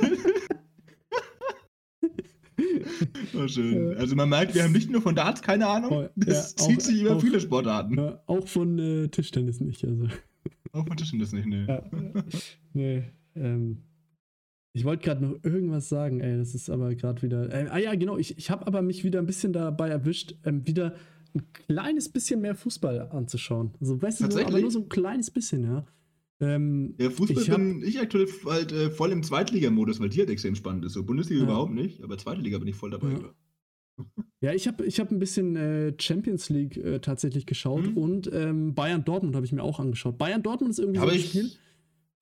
oh, schön. Also man merkt, wir haben nicht nur von Darts keine Ahnung, das Ja, zieht auch- sich über viele Sportarten. Auch von äh, Tischtennis nicht. Also. Auch von Tischen das nicht, ne. Nee, ähm, Ich wollte gerade noch irgendwas sagen, ey, das ist aber gerade wieder. Äh, ah ja, genau, ich, ich habe aber mich wieder ein bisschen dabei erwischt, ähm, wieder ein kleines bisschen mehr Fußball anzuschauen. Also, weißt du, aber nur so ein kleines bisschen, ja. Ähm, ja, Fußball ich hab, bin ich aktuell halt äh, voll im Zweitligamodus, weil die halt extrem spannend ist. So Bundesliga ja. überhaupt nicht, aber zweite Liga bin ich voll dabei. Ja. Ja, ich habe ich hab ein bisschen äh, Champions League äh, tatsächlich geschaut mhm. und ähm, Bayern Dortmund habe ich mir auch angeschaut. Bayern Dortmund ist irgendwie aber so ein Spiel.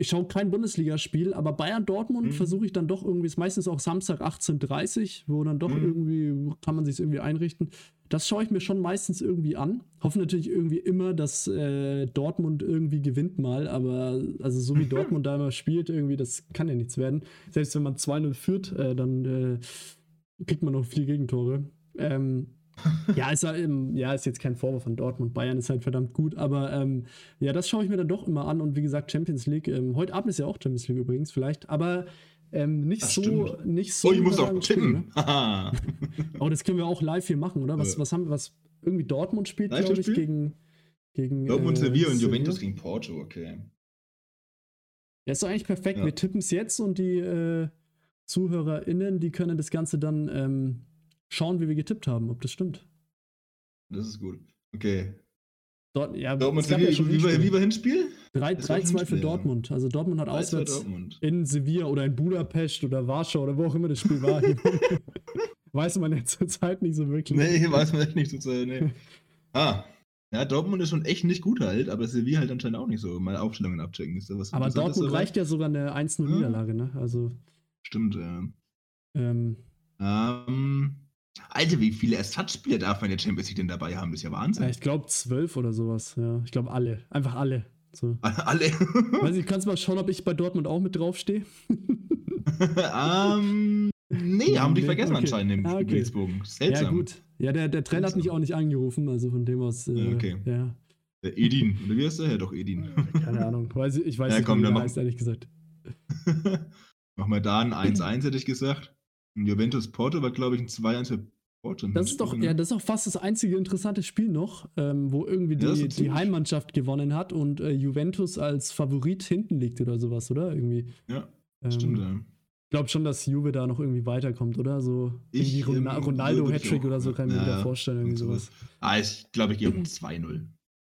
Ich schaue kein Bundesligaspiel, aber Bayern Dortmund mhm. versuche ich dann doch irgendwie, ist meistens auch Samstag 18.30 wo dann doch mhm. irgendwie, kann man sich irgendwie einrichten. Das schaue ich mir schon meistens irgendwie an. Hoffe natürlich irgendwie immer, dass äh, Dortmund irgendwie gewinnt mal, aber also so wie Dortmund da immer spielt, irgendwie, das kann ja nichts werden. Selbst wenn man 2-0 führt, äh, dann äh, kriegt man noch vier Gegentore. Ähm, ja, ist, ähm, ja, ist jetzt kein Vorwurf von Dortmund. Bayern ist halt verdammt gut, aber ähm, ja, das schaue ich mir dann doch immer an. Und wie gesagt, Champions League. Ähm, heute Abend ist ja auch Champions League übrigens, vielleicht, aber ähm, nicht, so, nicht so. Oh, ich muss auch tippen. Ne? oh, das können wir auch live hier machen, oder? Was, was haben wir? Was irgendwie Dortmund spielt, glaube ich, gegen. gegen Dortmund, äh, Sevilla und Juventus gegen Porto, okay. Ja, ist doch eigentlich perfekt. Ja. Wir tippen es jetzt und die äh, ZuhörerInnen, die können das Ganze dann ähm, schauen, wie wir getippt haben, ob das stimmt. Das ist gut. Okay. Dort, ja, Dortmund Sevilla, ja wie, wie, wie war Hinspiel? 3-2 für Dortmund. Also Dortmund hat auswärts in Sevilla oder in Budapest oder Warschau oder wo auch immer das Spiel war. weiß man jetzt zur Zeit nicht so wirklich. Nee, weiß man echt nicht zur Zeit, nee. Ah, ja, Dortmund ist schon echt nicht gut halt, aber Sevilla halt anscheinend auch nicht so. Mal Aufstellungen abchecken. Ist was aber Dortmund aber? reicht ja sogar eine 1-0-Niederlage, ne? Also. Stimmt, ja. Ähm. Ähm. Alter, wie viele Ersatzspieler darf man in der Champions League denn dabei haben? Das ist ja Wahnsinn. Ja, ich glaube zwölf oder sowas. Ja, ich glaube alle. Einfach alle. So. Alle? Weiß ich, kannst du mal schauen, ob ich bei Dortmund auch mit draufstehe? ähm, nee, haben die vergessen okay. anscheinend im ah, okay. Seltsam. Ja, gut. Ja, der, der Trainer hat mich auch nicht angerufen, also von dem aus. Äh, okay. Ja. Der Edin, oder wie heißt der? Ja, doch, Edin. Keine Ahnung. Weiß, ich weiß ja, nicht, komm, wie der heißt, ehrlich gesagt. Machen wir da ein 1-1, hätte ich gesagt. Juventus Porto war, glaube ich, ein 2-1 für Porto. Das ist doch, ja, das ist auch fast das einzige interessante Spiel noch, ähm, wo irgendwie die, ja, die Heimmannschaft gewonnen hat und äh, Juventus als Favorit hinten liegt oder sowas, oder? Irgendwie. Ja, ähm, stimmt, ja. Ich glaube schon, dass Juve da noch irgendwie weiterkommt, oder? So ich, irgendwie ähm, Ronaldo-Hattrick oder so, kann ich mir da vorstellen, irgendwie sowas. Ah, ich glaube, ich gehe um 2-0.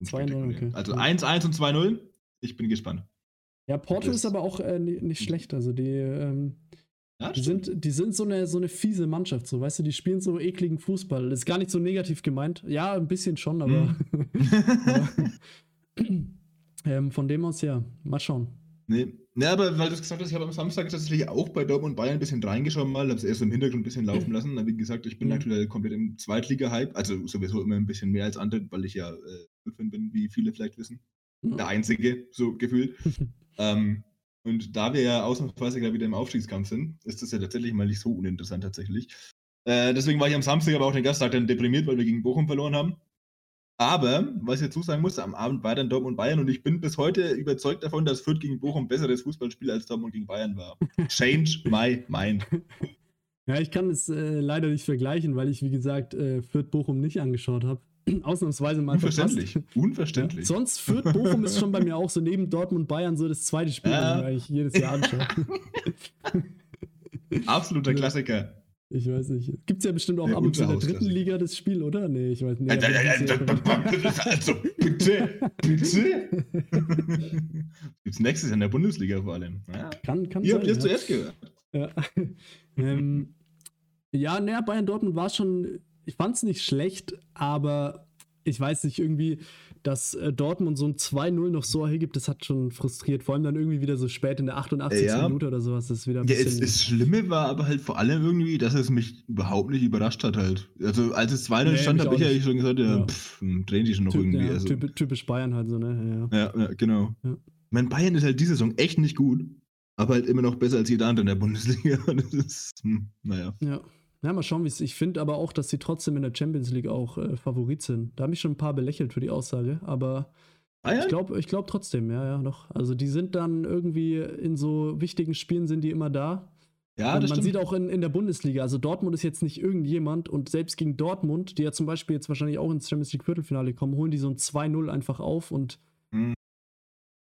2-0, okay. Also 1-1 und 2-0. Ich bin gespannt. Ja, Porto ist aber auch äh, nicht schlecht. Also die, ähm, ja, die, sind, die sind so eine, so eine fiese Mannschaft, so, weißt du, die spielen so ekligen Fußball. Das ist gar nicht so negativ gemeint. Ja, ein bisschen schon, aber. Hm. ähm, von dem aus, ja, mal schauen. Nee. Ja, aber weil du es gesagt hast, ich habe am Samstag tatsächlich auch bei Dortmund Bayern ein bisschen reingeschaut mal, habe es erst im Hintergrund ein bisschen laufen lassen. Wie gesagt, ich bin mhm. aktuell komplett im Zweitliga-Hype, also sowieso immer ein bisschen mehr als andere, weil ich ja äh, bin, wie viele vielleicht wissen. Mhm. Der Einzige, so gefühlt. ähm, und da wir ja ausnahmsweise gerade wieder im Aufstiegskampf sind, ist das ja tatsächlich mal nicht so uninteressant tatsächlich. Äh, deswegen war ich am Samstag aber auch den Gasttag dann deprimiert, weil wir gegen Bochum verloren haben. Aber, was ich dazu sagen muss, am Abend war dann Dortmund Bayern und ich bin bis heute überzeugt davon, dass Fürth gegen Bochum besseres Fußballspiel als Dortmund gegen Bayern war. Change my mind. Ja, ich kann es äh, leider nicht vergleichen, weil ich, wie gesagt, äh, Fürth Bochum nicht angeschaut habe. ausnahmsweise mal Unverständlich. Verpasst. Unverständlich. Ja, sonst führt Bochum ist schon bei mir auch so neben Dortmund Bayern so das zweite Spiel, ja. das ich jedes Jahr anschaue. Absoluter Klassiker. Ich weiß nicht. Gibt es ja bestimmt auch ab und zu in der dritten Liga das Spiel, oder? Nee, ich weiß nicht. Also, bitte, bitte. Gibt es nächstes Jahr in der Bundesliga vor allem. Ja. Kann, kann Ihr sein, habt es ja. zuerst gehört. Ja, ähm, ja naja, Bayern Dortmund war schon ich fand es nicht schlecht, aber ich weiß nicht, irgendwie, dass äh, Dortmund so ein 2-0 noch so ergibt, das hat schon frustriert. Vor allem dann irgendwie wieder so spät in der 88. Ja. Minute oder sowas. Das ist wieder ein ja, es, das Schlimme war aber halt vor allem irgendwie, dass es mich überhaupt nicht überrascht hat halt. Also als es 2-0 nee, stand, habe ich ja schon gesagt, ja, ja. Pff, hm, drehen die schon noch typ, irgendwie. Ja, also. typisch Bayern halt so, ne? Ja, ja, genau. Ja. Mein Bayern ist halt diese Saison echt nicht gut, aber halt immer noch besser als jeder andere in der Bundesliga. Das ist, hm, naja. Ja. Ja, mal schauen, wie es. Ich finde aber auch, dass sie trotzdem in der Champions League auch äh, Favorit sind. Da habe ich schon ein paar belächelt für die Aussage, aber ah, ja? ich glaube ich glaub trotzdem, ja, ja, noch. Also die sind dann irgendwie in so wichtigen Spielen sind die immer da. Ja, und man stimmt. sieht auch in, in der Bundesliga, also Dortmund ist jetzt nicht irgendjemand und selbst gegen Dortmund, die ja zum Beispiel jetzt wahrscheinlich auch ins Champions League Viertelfinale kommen, holen die so ein 2-0 einfach auf und mhm.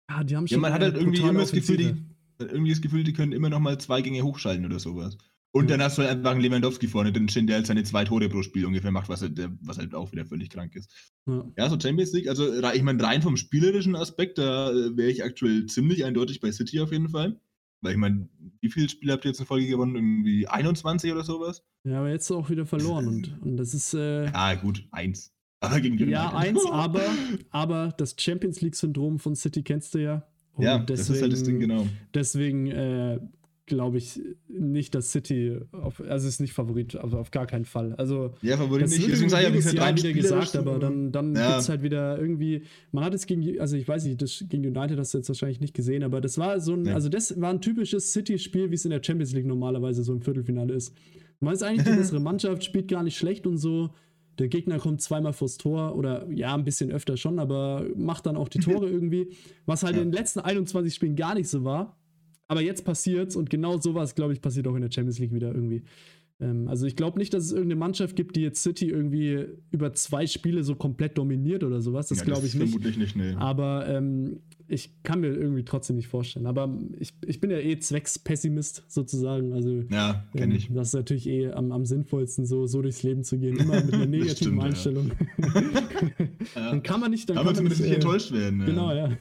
ja, die haben schon. Ja, man hat halt irgendwie immer das Gefühl, die, irgendwie das Gefühl, die können immer noch mal zwei Gänge hochschalten oder sowas. Und dann hast du halt einfach einen Lewandowski vorne drin stehen, der halt seine zwei Tore pro Spiel ungefähr macht, was halt, was halt auch wieder völlig krank ist. Ja. Ja, so Champions League, also ich meine, rein vom spielerischen Aspekt, da äh, wäre ich aktuell ziemlich eindeutig bei City auf jeden Fall. Weil ich meine, wie viele Spiele habt ihr jetzt in Folge gewonnen? Irgendwie 21 oder sowas? ja, aber jetzt auch wieder verloren und, und das ist. Äh, Ja, gut, eins. Aber gegen Ja, eins, aber, aber das Champions League-Syndrom von City kennst du ja. Und Ja, das ist halt das Ding, genau. Deswegen äh, glaube ich nicht, dass City, auf, also ist nicht Favorit, also auf gar keinen Fall. Also Ja, Favorit nicht. Deswegen ich ja, wie Jahr wieder gesagt, aber dann, dann Ja. gibt es halt wieder irgendwie, man hat es gegen, also ich weiß nicht, das gegen United hast du jetzt wahrscheinlich nicht gesehen, aber das war so ein, Nee. also das war ein typisches City-Spiel, wie es in der Champions League normalerweise so im Viertelfinale ist. Man ist eigentlich die bessere Mannschaft, spielt gar nicht schlecht und so. Der Gegner kommt zweimal vors Tor oder ja, ein bisschen öfter schon, aber macht dann auch die Tore irgendwie. Was halt Ja. in den letzten 21 Spielen gar nicht so war. Aber jetzt passiert's und genau sowas, glaube ich, passiert auch in der Champions League wieder irgendwie. Ähm, also ich glaube nicht, dass es irgendeine Mannschaft gibt, die jetzt City irgendwie über zwei Spiele so komplett dominiert oder sowas. Das Ja, glaube ich nicht. Vermutlich nicht, nee. Aber ähm, ich kann mir irgendwie trotzdem nicht vorstellen. Aber ich, ich bin ja eh Zweckspessimist sozusagen. Also Ja, kenne ähm, ich. das ist natürlich eh am, am sinnvollsten, so, so durchs Leben zu gehen. Immer mit einer negativen stimmt. Einstellung. Ja. dann kann man nicht, dann man kann man zumindest nicht äh, enttäuscht werden. Genau, ja.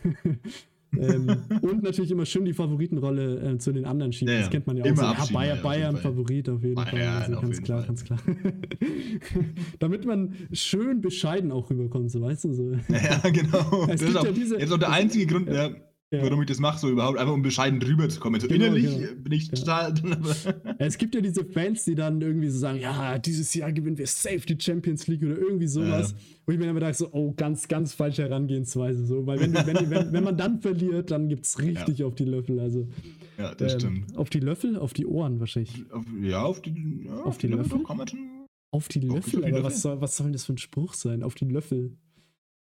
Ähm, und natürlich immer schön die Favoritenrolle äh, zu den anderen schieben. Ja, das kennt man ja auch. Immer so. Ja, auf jeden Bayern Fall. Favorit auf jeden Fall. Bayern, Also auf ganz jeden klar, Fall. ganz klar. Damit man schön bescheiden auch rüberkommt, so weißt du so. Ja, genau. Es Das ist ja diese- jetzt auch der einzige Grund, ja. Ja, Ja. warum ich das mache, so überhaupt, einfach um bescheiden rüberzukommen. So Genau, innerlich genau. bin ich Ja. total. Es gibt ja diese Fans, die dann irgendwie so sagen, ja, dieses Jahr gewinnen wir safe die Champions League oder irgendwie sowas. Ja. Wo ich mir dann gedacht so, oh, ganz, ganz falsche Herangehensweise. So. Weil wenn, die- wenn, die- wenn, wenn man dann verliert, dann gibt es richtig auf die Löffel. Also ja, das ähm, stimmt. auf die Löffel, auf die Ohren wahrscheinlich. Auf, ja, auf die, ja, Auf die Löffel? Kann man schon. Auf die Auf Löffel? die Aber Löffel? was soll, was soll denn das für ein Spruch sein? Auf die Löffel.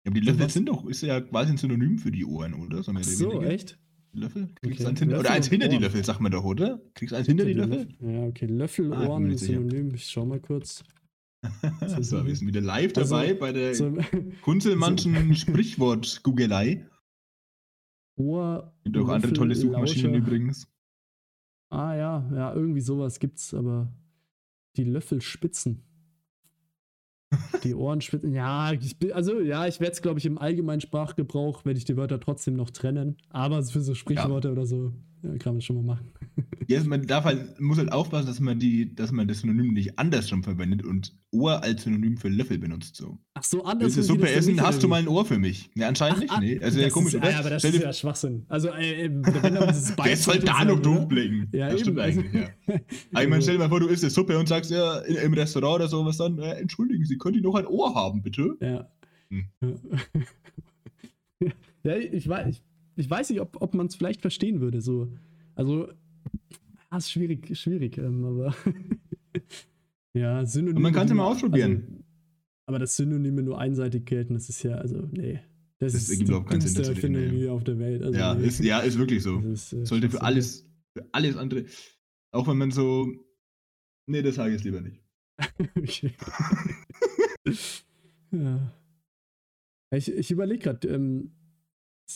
Ja, aber die Löffel sind doch, ist ja quasi ein Synonym für die Ohren, oder? So, Ach so, echt? Löffel? Kriegst Okay. eins hinter, Löffel oder eins hinter die. Löffel, sagt man doch, oder? Kriegst du eins hinter die Löffel? Ja, okay. Löffel, Ah, Ohren, sicher. Synonym. Ich schau mal kurz. so, wir sind wieder live Also, dabei bei der So, Kunzelmannschen Sprichwort-Googelei. Ohr. Gibt auch andere tolle Suchmaschinen Lauscher. übrigens. Ah ja, ja, irgendwie sowas gibt's, aber die Löffelspitzen. Die Ohrenspitzen, ja, ich bin, also ja, ich werde es, glaube ich, im allgemeinen Sprachgebrauch, werde ich die Wörter trotzdem noch trennen. Aber für so Sprichworte oder so ja, kann man schon mal machen. Ja, man darf halt, muss halt aufpassen, dass man die, dass man das Synonym nicht andersrum verwendet und Ohr als Synonym für Löffel benutzt. So. Ach so, Willst anders. du Suppe essen? Hast du mal ein Ohr für mich? Ja, anscheinend nicht. Nee. Also ja, komisch, ist, oder? Ja, aber das Stell ist ja Schwachsinn. Also, äh, äh, wenn dann dieses Wer soll Beißwort da sein, noch oder? durchblicken? Ja, das stimmt eben, also- eigentlich, ja. Aber ich meine, stell dir mal vor, du isst eine Suppe und sagst ja im Restaurant oder sowas dann, äh, entschuldigen Sie, können die noch ein Ohr haben, bitte? Ja. Hm. ja, ich weiß, ich, ich weiß nicht, ob, ob man es vielleicht verstehen würde. So. Also, ja, ist schwierig, schwierig, ähm, aber ja, Synonyme. Und man kann's die ja mal nur- ausprobieren. Also, aber dass Synonyme nur einseitig gelten, das ist ja, also, nee. Das, Das ist überhaupt keinen Sinn, das hier auf der Welt. Also, Ja, nee. ist, ja, ist wirklich so. Ist, äh, Sollte für alles, für alles andere. Auch wenn man so. Nee, das sage ich lieber nicht. okay. ja. Ich, ich überlege gerade, ähm,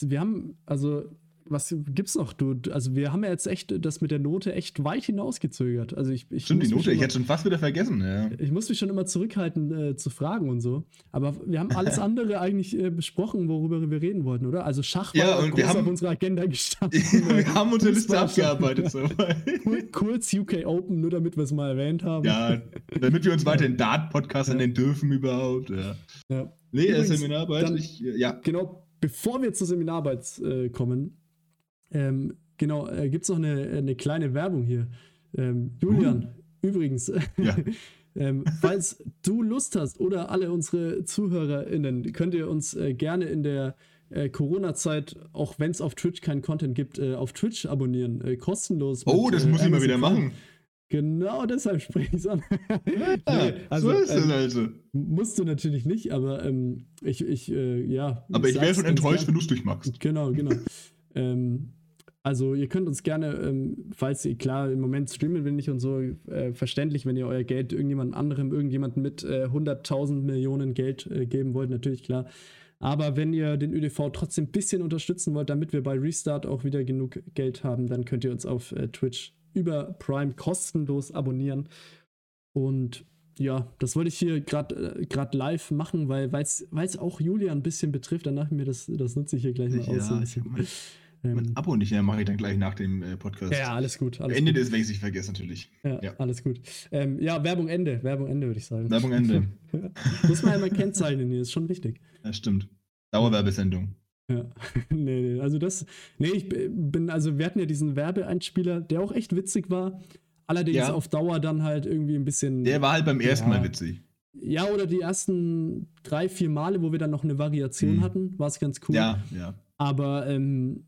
wir haben, also, was gibt's noch? Du, also, wir haben ja jetzt echt das mit der Note echt weit hinausgezögert. Also, ich, ich Stimmt, die Note, ich immer- hätte schon fast wieder vergessen. Ja. ich muss mich schon immer zurückhalten äh, zu fragen und so. Aber wir haben alles andere eigentlich äh, besprochen, worüber wir reden wollten, oder? Also Schach war Ja, und wir haben- auf unserer Agenda gestanden. Wir haben unsere Liste abgearbeitet. So. Kur- Kurz UK Open, nur damit wir es mal erwähnt haben. ja, damit wir uns weiter in Dart-Podcast Ja. nennen dürfen überhaupt. Ja. Ja. Nee, äh, Übrigens, Seminararbeit. dann- Ich, ja. Genau, bevor wir zur Seminararbeit äh, kommen, ähm, genau, äh, gibt es noch eine, eine kleine Werbung hier. Ähm, Julian, übrigens, Ja. ähm, falls du Lust hast oder alle unsere ZuhörerInnen, könnt ihr uns äh, gerne in der äh, Corona-Zeit, auch wenn es auf Twitch keinen Content gibt, äh, auf Twitch abonnieren. Äh, kostenlos. Oh, mit, das äh, muss ich mal wieder machen. Genau deshalb spreche ich es an. Ja, also, so ist es ähm, also. Musst du natürlich nicht, aber ähm, ich, ich äh, ja. Aber ich wäre schon enttäuscht, gern. wenn du es durchmachst. Genau, genau. ähm, also ihr könnt uns gerne, ähm, falls ihr, klar, im Moment streamen wir nicht und so, äh, verständlich, wenn ihr euer Geld irgendjemand anderem, irgendjemanden mit äh, 100.000 Millionen Geld äh, geben wollt, natürlich klar. Aber wenn ihr den ÖDV trotzdem ein bisschen unterstützen wollt, damit wir bei Restart auch wieder genug Geld haben, dann könnt ihr uns auf äh, Twitch über Prime kostenlos abonnieren. Und ja, das wollte ich hier gerade äh, live machen, weil es auch Julia ein bisschen betrifft. Danach mir das, das nutze ich hier gleich mal ja, aus. Ähm, mein Abo nicht mehr mache ich dann gleich nach dem äh, Podcast. Ja, alles gut. Alles Ende gut. des, wenn ich vergesse, natürlich. Ja, ja, alles gut. Ähm, ja, Werbung Ende. Werbung Ende, würde ich sagen. Werbung Ende. Muss man einmal kennzeichnen hier, ist schon wichtig. Ja, stimmt. Dauerwerbesendung. Ja, nee, nee, also das, nee, ich bin, also wir hatten ja diesen Werbeeinspieler, der auch echt witzig war, allerdings ja. auf Dauer dann halt irgendwie ein bisschen. Der war halt beim ersten ja, Mal witzig. Ja, oder die ersten drei, vier Male, wo wir dann noch eine Variation mhm. hatten, war es ganz cool. Ja, ja. Aber ähm,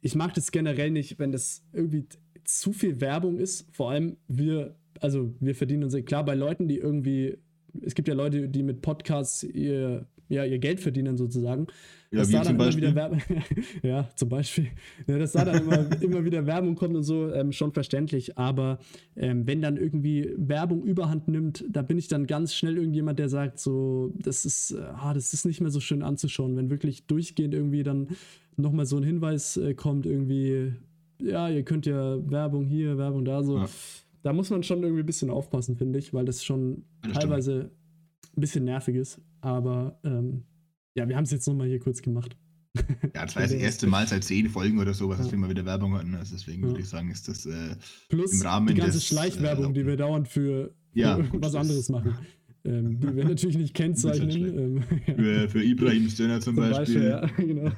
ich mag das generell nicht, wenn das irgendwie zu viel Werbung ist. Vor allem wir, also wir verdienen uns, klar, bei Leuten, die irgendwie, es gibt ja Leute, die mit Podcasts ihr ja, ihr Geld verdienen sozusagen. Ja, dass da zum Beispiel? ja, zum Beispiel. Ja, dass da dann immer, immer wieder Werbung kommt und so, ähm, schon verständlich. Aber ähm, wenn dann irgendwie Werbung überhand nimmt, da bin ich dann ganz schnell irgendjemand, der sagt, so, das ist, äh, ah, das ist nicht mehr so schön anzuschauen. Wenn wirklich durchgehend irgendwie dann nochmal so ein Hinweis äh, kommt, irgendwie, ja, ihr könnt ja Werbung hier, Werbung da, so. Ja. Da muss man schon irgendwie ein bisschen aufpassen, finde ich, weil das schon ja, das teilweise ein bisschen nervig ist. Aber ähm, ja, wir haben es jetzt nochmal hier kurz gemacht. Ja, das war das erste Mal seit zehn Folgen oder so, was ja. wir mal wieder Werbung hatten. Also deswegen ja. würde ich sagen, ist das äh, Plus im Rahmen die ganze des, Schleichwerbung, äh, die wir dauernd für, ja, für gut, was anderes machen. Ähm, die wir natürlich nicht kennzeichnen. Ähm, für, für Ibrahims Döner zum, zum Beispiel. Beispiel ja, genau.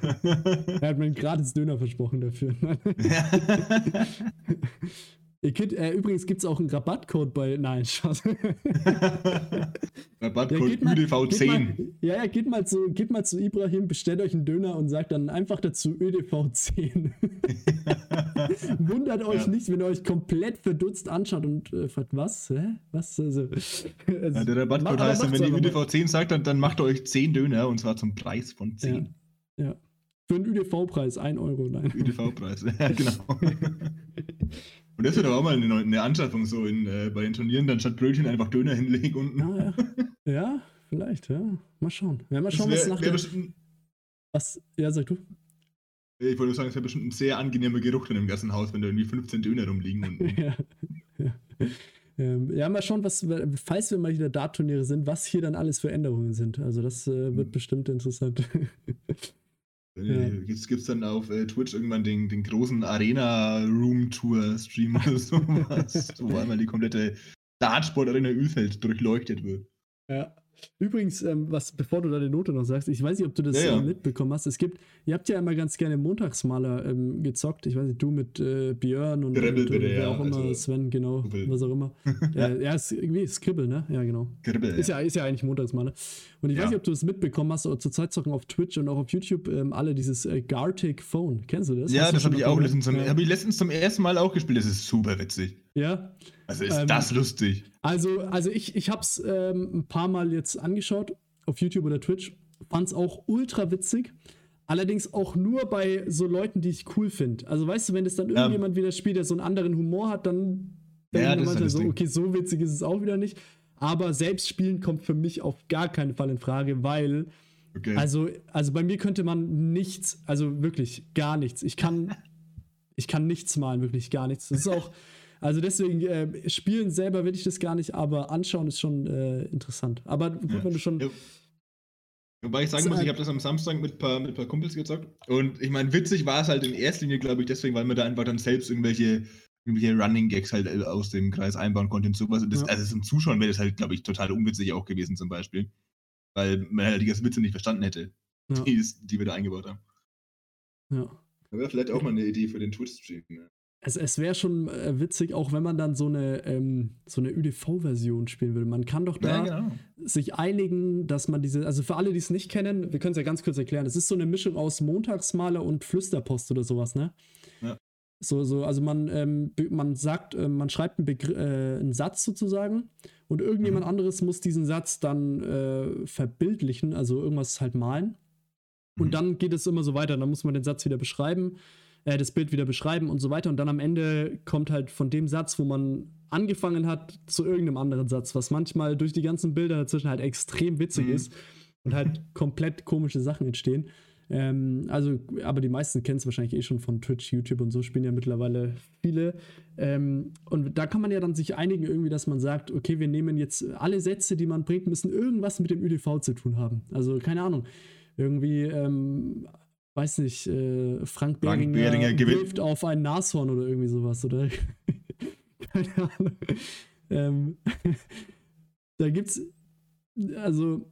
er hat mir einen gratis Döner versprochen dafür. Könnt, äh, übrigens gibt es auch einen Rabattcode bei. Nein, Spaß. Rabattcode ja, ÖDV10. ja, ja, geht mal, zu, geht mal zu Ibrahim, bestellt euch einen Döner und sagt dann einfach dazu ÖDV10. Wundert euch ja. nicht, wenn ihr euch komplett verdutzt anschaut und äh, fragt, was? Hä? Was? Also, ja, der Rabattcode heißt dann, wenn ihr ÖDV10 sagt, dann, dann macht ihr euch 10 Döner und zwar zum Preis von 10. Ja. ja. Für einen ÜDV-Preis, 1 Euro, nein. ÜDV-Preis, ja, genau. Und das wäre doch auch mal eine, eine Anschaffung so in, äh, bei den Turnieren, dann statt Brötchen einfach Döner hinlegen unten. Ah, ja. ja, vielleicht, ja. Mal schauen. Ja, mal schauen, wär, was nach der... Was? Ja, sag du. Ich wollte nur sagen, es wäre bestimmt ein sehr angenehmer Geruch in dem ganzen Haus, wenn da irgendwie 15 Döner rumliegen. Und, ja. ja. Ähm, ja, mal schauen, was, falls wir mal wieder Dart-Turniere sind, was hier dann alles für Änderungen sind. Also das äh, wird mhm. bestimmt interessant. Ja. Jetzt gibt es dann auf äh, Twitch irgendwann den, den großen Arena-Room-Tour-Stream oder sowas, wo einmal die komplette Dartsport-Arena Ölfeld durchleuchtet wird. Ja. Übrigens, ähm, was, bevor du deine Note noch sagst, ich weiß nicht, ob du das ja, ja. Äh, mitbekommen hast. Es gibt, ihr habt ja immer ganz gerne Montagsmaler ähm, gezockt. Ich weiß nicht, du mit äh, Björn und, Gribbel, und, und wer ja, auch immer, also, Sven, genau, Gribbel. was auch immer. ja, ja ist, irgendwie Skribbel, ne? Ja, genau. Gribbel, ist, ja. ist ja eigentlich Montagsmaler. Und ich weiß nicht, ob du das mitbekommen hast, zurzeit zocken auf Twitch und auch auf YouTube ähm, alle dieses äh, Gartic Phone. Kennst du das? Ja, das habe ich auch letztens zum, hab ich letztens zum ersten Mal auch gespielt. Das ist super witzig. Ja. Also ist ähm, das lustig. Also, also ich, ich habe es ähm, ein paar Mal jetzt angeschaut auf YouTube oder Twitch. Fand es auch ultra witzig. Allerdings auch nur bei so Leuten, die ich cool finde. Also weißt du, wenn es dann irgendjemand wieder spielt, der so einen anderen Humor hat, dann ja, ich manchmal so, okay, so witzig ist es auch wieder nicht. Aber selbst spielen kommt für mich auf gar keinen Fall in Frage, weil okay. also, also bei mir könnte man nichts, also wirklich gar nichts. Ich kann, ich kann nichts malen, wirklich gar nichts. Das ist auch, also deswegen, äh, spielen selber will ich das gar nicht, aber anschauen ist schon äh, interessant. Aber gut, ja. wenn du schon. Ja. Wobei ich sagen muss, ich habe das am Samstag mit ein paar, mit paar Kumpels gezockt. Und ich meine, witzig war es halt in erster Linie, glaube ich, deswegen, weil man da einfach dann selbst irgendwelche, irgendwelche Running Gags halt äh, aus dem Kreis einbauen konnte und sowas. Und das, ja. Also zum Zuschauen wäre das halt, glaube ich, total unwitzig auch gewesen zum Beispiel. Weil man halt die ganzen Witze nicht verstanden hätte, ja. die, die wir da eingebaut haben. Ja. Das wäre vielleicht auch mal eine Idee für den Twitch-Stream. Ne? Es, es wäre schon äh, witzig, auch wenn man dann so eine, ähm, so eine ÖDV-Version spielen würde. Man kann doch da ja, genau. sich einigen, dass man diese, also für alle, die es nicht kennen, wir können es ja ganz kurz erklären. Es ist so eine Mischung aus Montagsmaler und Flüsterpost oder sowas, ne? Ja. So, so, also man, ähm, man sagt, äh, man schreibt einen, äh, einen, Satz sozusagen und irgendjemand mhm. anderes muss diesen Satz dann äh, verbildlichen, also irgendwas halt malen. Und mhm. dann geht es immer so weiter. Dann muss man den Satz wieder beschreiben äh, das Bild wieder beschreiben und so weiter. Und dann am Ende kommt halt von dem Satz, wo man angefangen hat, zu irgendeinem anderen Satz, was manchmal durch die ganzen Bilder dazwischen halt extrem witzig mhm. ist. und halt komplett komische Sachen entstehen. Ähm, also, aber die meisten kennen es wahrscheinlich eh schon von Twitch, YouTube und so, spielen ja mittlerweile viele. Ähm, und da kann man ja dann sich einigen irgendwie, dass man sagt, okay, wir nehmen jetzt alle Sätze, die man bringt, müssen irgendwas mit dem ÜDV zu tun haben. Also, keine Ahnung. Irgendwie, ähm, weiß nicht, äh, Frank Behringer, Behringer gewinnt. auf ein Nashorn oder irgendwie sowas, oder? keine Ahnung. Ähm, da gibt's, also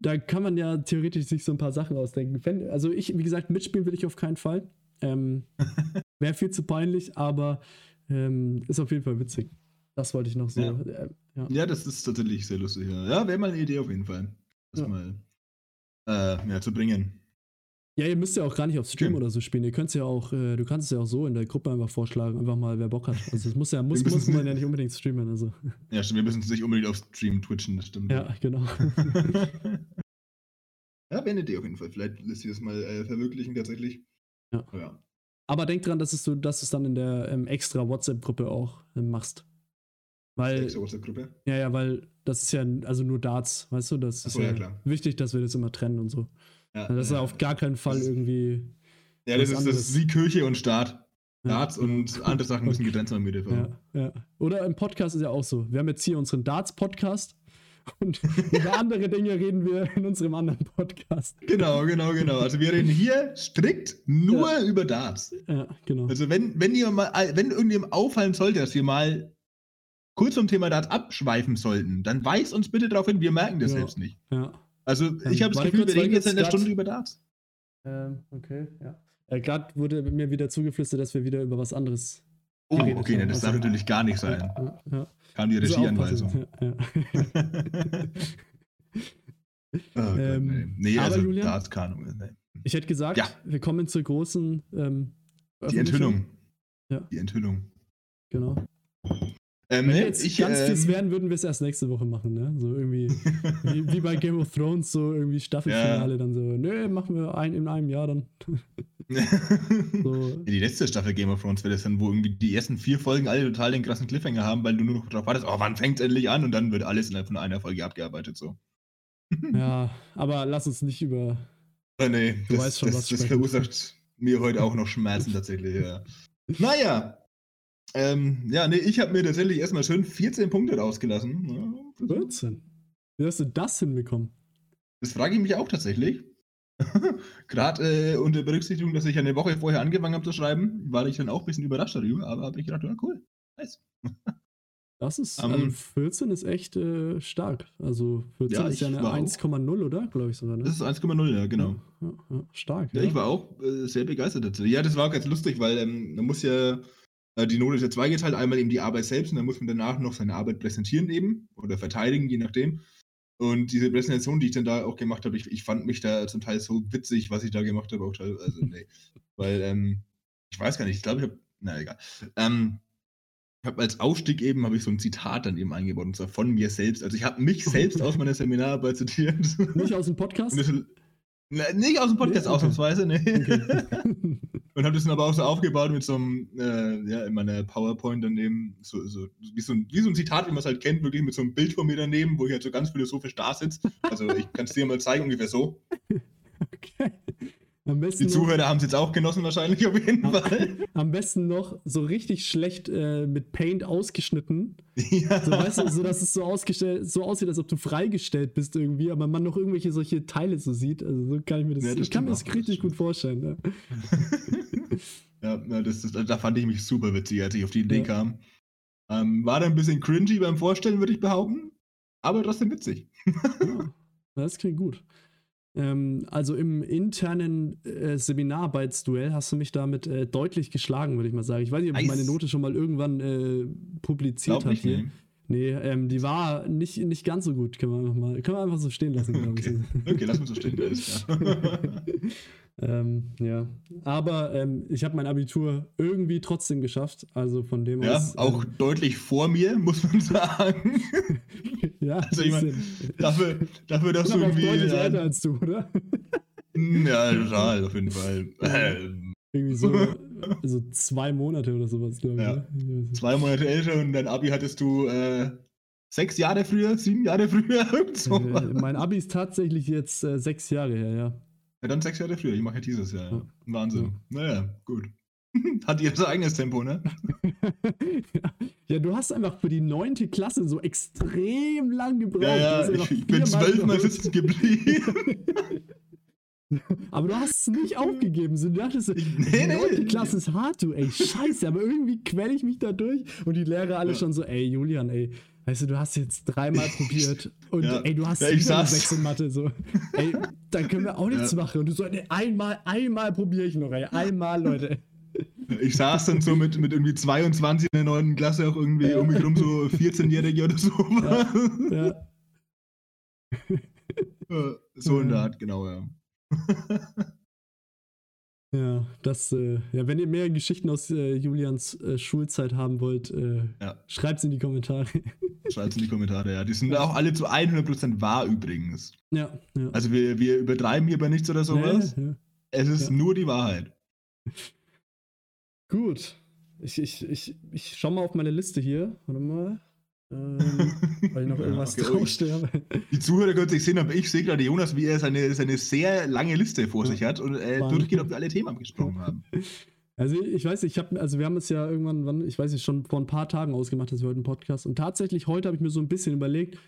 da kann man ja theoretisch sich so ein paar Sachen ausdenken. Also ich, wie gesagt, mitspielen will ich auf keinen Fall. Ähm, Wäre viel zu peinlich, aber ähm, ist auf jeden Fall witzig. Das wollte ich noch so. Ja. Äh, ja. Ja, das ist tatsächlich sehr lustig. Ja, ja wäre mal eine Idee auf jeden Fall. Das mal äh, ja, zu bringen. Ja, ihr müsst ja auch gar nicht auf Stream Okay. oder so spielen. Ihr könnt ja auch, äh, du kannst es ja auch so in der Gruppe einfach vorschlagen, einfach mal, wer Bock hat. Also es muss ja, muss, muss man ja nicht unbedingt streamen. Also. Ja, stimmt, wir müssen es nicht unbedingt auf Stream twitchen, das stimmt. Ja, genau. ja, wäre eine Idee auf jeden Fall. Vielleicht lässt sich das mal äh, verwirklichen tatsächlich. Ja. ja. Aber denk dran, dass, es du, dass es dann in der ähm, extra WhatsApp-Gruppe auch ähm, machst. Weil, Extra WhatsApp-Gruppe. ja, ja, weil das ist ja also nur Darts, weißt du? Das Ach ist ja, ja, wichtig, dass wir das immer trennen und so. Ja, Also das ist ja auf gar keinen Fall irgendwie. ja, das ist, das ist wie Kirche und Staat. Ja, Darts und andere Sachen müssen getrennt sein mit Ja, ja. Oder im Podcast ist ja auch so. Wir haben jetzt hier unseren Darts-Podcast und über andere Dinge reden wir in unserem anderen Podcast. Genau, genau, genau. Also wir reden hier strikt nur Ja. über Darts. Ja, genau. Also wenn, wenn ihr mal, wenn irgendjemandem auffallen sollte, dass wir mal kurz vom Thema Darts abschweifen sollten, dann weist uns bitte darauf hin, wir merken das Ja. selbst nicht. Ja. Also ich habe das Gefühl, wir reden jetzt in der. Stunde über Darts. Ähm, okay, ja. Äh, Gerade wurde mir wieder zugeflüstert, dass wir wieder über was anderes. Oh, okay, haben. das darf Also- natürlich gar nicht sein. Ja, ja. Kam die Regieanweisung. Ja, oh Ähm, nee. also Julian? Darts, keine Ahnung. Nee. Ich hätte gesagt, wir kommen zur großen ähm, Die Enthüllung. Die Enthüllung. Genau. Ähm, Wenn wir jetzt ich, ganz fies ähm, wären, würden wir es erst nächste Woche machen, ne? So irgendwie, wie, wie bei Game of Thrones, so irgendwie Staffelfinale, dann so, nö, machen wir ein in einem Jahr dann. So, Die letzte Staffel Game of Thrones wäre das dann, wo irgendwie die ersten vier Folgen alle total den krassen Cliffhanger haben, weil du nur noch drauf wartest, oh, wann fängt es endlich an? Und dann wird alles innerhalb von einer Folge abgearbeitet, so. ja, aber lass uns nicht über. Äh, nee, Du das, weißt schon, das, was das verursacht mir heute auch noch Schmerzen tatsächlich, ja. Naja. Ähm, ja, nee, ich habe mir tatsächlich erstmal schön 14 Punkte rausgelassen. Ja, 14. Wie hast du das hinbekommen? Das frage ich mich auch tatsächlich. Gerade äh, unter Berücksichtigung, dass ich eine Woche vorher angefangen habe zu schreiben, war ich dann auch ein bisschen überrascht darüber, aber habe ich gedacht, ja, cool. Nice. Das ist, Ähm, also 14 ist echt äh, stark. Also 14 Ja, ist ja eine war auch- 1,0, oder? Glaube ich sogar, ne? Das ist 1,0, ja, genau. Ja, stark. Ja, ich war auch äh, sehr begeistert dazu. Ja, das war auch ganz lustig, weil ähm, man muss ja, die Note ist ja zweigeteilt, einmal eben die Arbeit selbst und dann muss man danach noch seine Arbeit präsentieren eben oder verteidigen, je nachdem. Und diese Präsentation, die ich dann da auch gemacht habe, ich, ich fand mich da zum Teil so witzig, was ich da gemacht habe, auch teilweise, also nee. weil, ähm, ich weiß gar nicht, ich glaube, ich habe, na egal. Ähm, ich habe als Aufstieg eben, habe ich so ein Zitat dann eben eingebaut, und zwar von mir selbst. Also ich habe mich selbst aus meiner Seminararbeit zitiert. Nicht aus dem Podcast? Und das, na, nicht aus dem Podcast Nee? Okay. ausnahmsweise, ne? Okay. Und habe das dann aber auch so aufgebaut mit so einem, äh, ja, in meiner PowerPoint daneben, so, so, wie, so ein, wie so ein Zitat, wie man es halt kennt, wirklich mit so einem Bild von mir daneben, wo ich halt so ganz philosophisch da sitze. Also ich kann es dir mal zeigen, ungefähr so. okay. Am besten, Die Zuhörer haben es jetzt auch genossen wahrscheinlich auf jeden Ja. Fall. am besten noch so richtig schlecht äh, mit Paint ausgeschnitten. ja. So, weißt du, so dass es so, ausgestellt, so aussieht, als ob du freigestellt bist irgendwie, aber man noch irgendwelche solche Teile so sieht. Also so kann ich mir das, Ja, das ich kann mir das richtig gut vorstellen. Ja, na, das, das, da fand ich mich super witzig, als ich auf die Idee Ja. kam. Ähm, war da ein bisschen cringy beim Vorstellen, würde ich behaupten. Aber trotzdem witzig. Ja, das klingt gut. Ähm, also im internen äh, Seminararbeitsduell hast du mich damit äh, deutlich geschlagen, würde ich mal sagen. Ich weiß nicht, ob ich meine Note schon mal irgendwann äh, publiziert habe hier. nee. Ähm, die war nicht, nicht ganz so gut, können wir einfach mal, können wir einfach so stehen lassen, glaube ich. Okay. okay, lass uns so stehen. Alles klar. ähm, ja, aber ähm, ich habe mein Abitur irgendwie trotzdem geschafft, also von dem Ja, aus. auch ähm, deutlich vor mir, muss man sagen. ja, also ich mein, dafür, dafür dass du irgendwie. deutlich älter Ja, als du, oder? ja, total, auf jeden Fall. Irgendwie so, so zwei Monate oder sowas, glaube ich. Ja. Ne? zwei Monate älter und dein Abi hattest du äh, Sechs Jahre früher, sieben Jahre früher, so. äh, mein Abi ist tatsächlich jetzt äh, sechs Jahre her, ja. Ja, dann sechs Jahre früher. Ich mache ja dieses Jahr. Ja. Wahnsinn. Ja. Naja, gut. Hat ihr sein eigenes Tempo, ne? ja, du hast einfach für die neunte Klasse so extrem lang gebraucht. Ja, ja ich, ich bin zwölfmal sitzen geblieben. aber du hast es nicht aufgegeben. Du dachtest, so, nee, nee. die Klasse ist hart, du, ey, scheiße, aber irgendwie quäle ich mich da durch. Und die Lehrer alle ja. schon so, ey, Julian, ey, weißt du, du hast jetzt dreimal probiert und ja. ey, du hast ja, ich Mathe, so, ey, dann können wir auch nichts ja. machen. Und du so, ey, einmal, einmal probiere ich noch, ey, einmal, Leute. Ich saß dann so mit, mit irgendwie 22 in der 9. Klasse auch irgendwie ja. um mich rum, so 14-Jährige oder so. Ja. ja. so in der Art, genau, ja. Ja, das, äh, ja, wenn ihr mehr Geschichten aus äh, Julians äh, Schulzeit haben wollt, äh, ja. schreibt es in die Kommentare. Schreibt es in die Kommentare, ja. Die sind auch alle zu 100% wahr übrigens. Ja, ja. Also wir, wir übertreiben hier bei nichts oder sowas. Nee, ja. Es ist nur die Wahrheit. Gut. Ich, ich, ich, ich schau mal auf meine Liste hier. Warte mal. Ähm, weil ich noch irgendwas okay, draufstehe. Die Zuhörer können sich sehen, aber ich sehe gerade Jonas, wie er seine, seine sehr lange Liste vor sich hat und äh, durchgeht, ob wir alle Themen angesprochen haben. Also ich weiß ich habe, also wir haben es ja irgendwann, wann, ich weiß nicht, schon vor ein paar Tagen ausgemacht, dass wir heute einen Podcast und tatsächlich heute habe ich mir so ein bisschen überlegt,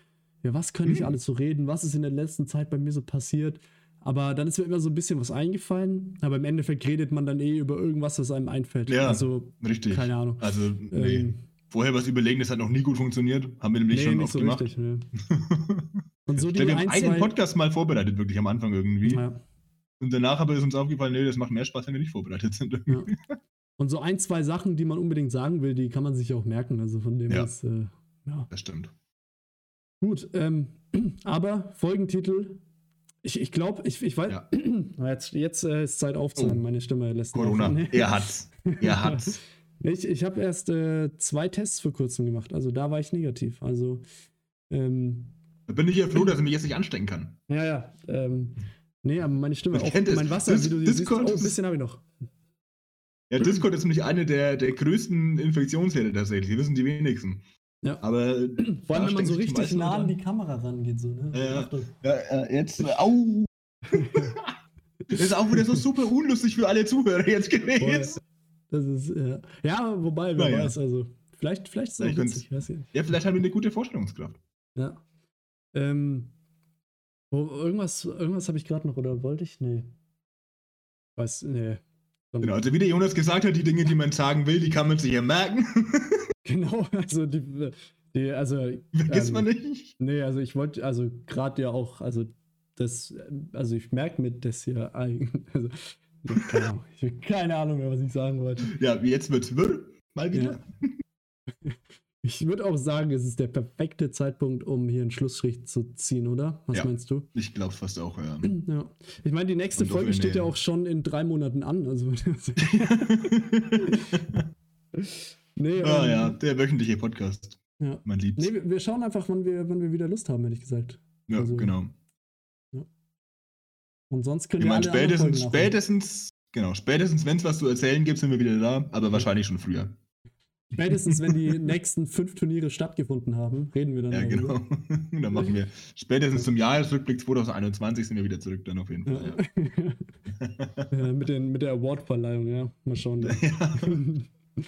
ja, was könnte ich hm. alles so reden, was ist in der letzten Zeit bei mir so passiert aber dann ist mir immer so ein bisschen was eingefallen. Aber im Endeffekt redet man dann eh über irgendwas, was einem einfällt. Ja, also, richtig. Keine Ahnung. Also, nee. Ähm, Vorher was überlegen, das hat noch nie gut funktioniert. Haben wir nämlich nee, schon oft so gemacht. Richtig, nee. Und so die wir haben einen Podcast mal vorbereitet, wirklich am Anfang irgendwie. Ja. Und danach aber ist uns aufgefallen, nee, das macht mehr Spaß, wenn wir nicht vorbereitet sind. Ja. Und so ein, zwei Sachen, die man unbedingt sagen will, die kann man sich auch merken. Also von dem ja. Ist, äh, ja. Das stimmt. Gut, ähm, aber Folgentitel ich, ich glaube, ich, ich weiß. Ja. Jetzt, jetzt äh, ist Zeit aufzuhören. Oh. Meine Stimme lässt Corona. Nicht. Er hat's. Er hat's. Ich ich habe erst äh, zwei Tests vor kurzem gemacht. Also da war ich negativ. Also. Ähm, da bin ich ja froh, dass ich mich jetzt nicht anstecken kann. Ja, ja. Ähm, nee, aber meine Stimme auch. Mein Wasser, Dis wie du Discord, siehst, oh, ein bisschen habe ich noch. Ja, Discord ist nämlich eine der, der größten Infektionsherde tatsächlich. Die wissen die wenigsten. Ja. Aber vor allem, wenn man so richtig nah an die Kamera rangeht, so, ne? Ja, ja, jetzt, au! das ist auch wieder so super unlustig für alle Zuhörer jetzt gewesen. Das ist, ja. Ja, wobei, wer weiß, also. Vielleicht, vielleicht ist es auch witzig, weiß ich Ja, vielleicht haben wir eine gute Vorstellungskraft. Ja. Ähm, wo, irgendwas, irgendwas habe ich gerade noch, oder wollte ich? Nee. Weiß, nee. Genau, also wie der Jonas gesagt hat, die Dinge, die man sagen will, die kann man sich ja merken. Genau, also die, die also. Vergisst ähm, man nicht? Nee, also ich wollte, also gerade ja auch, also das, also ich merke mit das hier eigentlich, also, keine Ahnung, ich habe keine Ahnung mehr, was ich sagen wollte. Ja, wie jetzt wird's wirr, mal wieder. Ja. Ich würde auch sagen, es ist der perfekte Zeitpunkt, um hier einen Schlussstrich zu ziehen, oder? Was ja, meinst du? Ich glaube fast auch, ja. ja. Ich meine, die nächste Folge steht ja auch schon in drei Monaten an. Also Nee, ah ähm, ja, der wöchentliche Podcast. Ja. Mein Liebst. Nee, wir schauen einfach, wann wir, wann wir wieder Lust haben, hätte ich gesagt. Ja, also, genau. Und sonst können ich wir meine, spätestens, spätestens, genau, spätestens, wenn es was zu erzählen gibt, sind wir wieder da, aber wahrscheinlich schon früher. Spätestens, wenn die nächsten fünf Turniere stattgefunden haben, reden wir dann. Ja, genau. dann machen wir spätestens zum Jahresrückblick 2021 sind wir wieder zurück, dann auf jeden Fall. Ja. ja, mit, den, mit der Awardverleihung, ja. Mal schauen. Ja.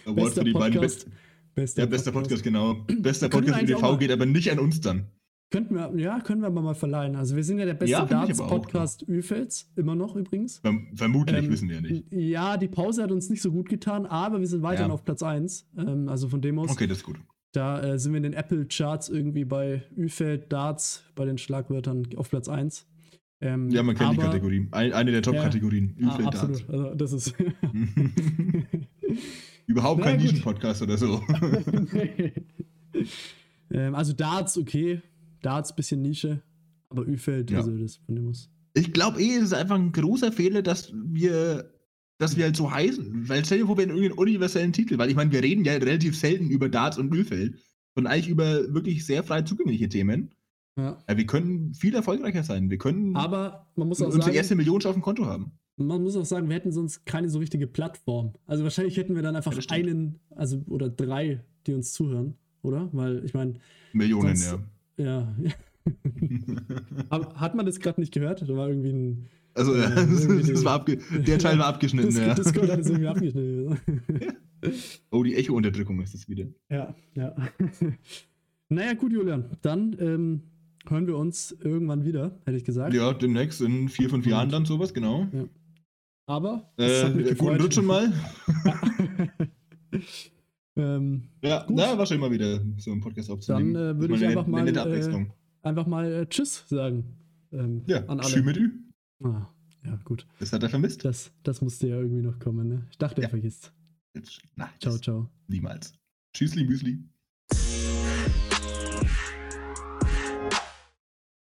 Award für die Podcast. beiden besten. Bester ja, bester Podcast, Podcast genau. Bester Podcast UDV geht aber nicht an uns dann. Könnten wir, ja, können wir aber mal verleihen. Also wir sind ja der beste ja, Darts-Podcast Ölfels, immer noch übrigens. Verm vermutlich, ähm, wissen wir ja nicht. Ja, die Pause hat uns nicht so gut getan, aber wir sind weiterhin ja. auf Platz 1. Ähm, also von dem aus. Okay, das ist gut. Da äh, sind wir in den Apple-Charts irgendwie bei Üfeld, Darts, bei den Schlagwörtern auf Platz 1. Ähm, ja, man kennt aber, die Kategorie. eine der Top-Kategorien. Ja, ah, absolut. Also, das ist. Überhaupt kein Nischen-Podcast oder so. ähm, also Darts, okay. Darts, bisschen Nische. Aber Ü-Feld, ja. also das von dem muss. Ich glaube eh, es ist einfach ein großer Fehler, dass wir, dass wir halt so heißen. Weil stell dir vor, wir hätten irgendeinen universellen Titel. Weil ich meine, wir reden ja relativ selten über Darts und Ölfeld. Und eigentlich über wirklich sehr frei zugängliche Themen. Ja. ja. wir können viel erfolgreicher sein. Wir können Aber man muss auch unsere sagen, erste Million auf dem Konto haben man muss auch sagen, wir hätten sonst keine so richtige Plattform. Also wahrscheinlich hätten wir dann einfach ja, einen, also oder drei, die uns zuhören. oder? Weil ich meine. Millionen, sonst- ja. Ja. Aber hat man das gerade nicht gehört? Da war irgendwie ein. Also, Äh, ja, irgendwie das war abge der Teil war abgeschnitten, Das, ja. Discord hat es irgendwie abgeschnitten. Oh, die Echo-Unterdrückung ist das wieder. ja, ja. naja, gut, Julian. Dann ähm, hören wir uns irgendwann wieder, hätte ich gesagt. Ja, demnächst in vier, fünf Jahren dann sowas, genau. Aber es hat mich Äh, guten. Rutsch schon mal. Ähm, Ja, Gut. na, war schön mal wieder so einen Podcast aufzunehmen. Dann, äh, würde ich einfach mal, äh, einfach mal äh, Tschüss sagen. Ähm, ja, an alle. Tschü mit Ü. Ah, ja, gut. Das hat er vermisst. Das, das musste ja irgendwie noch kommen, ne? Ich dachte, er Ja. vergisst. Jetzt, na, Ciao, ciao. Niemals. Tschüssli, Müsli.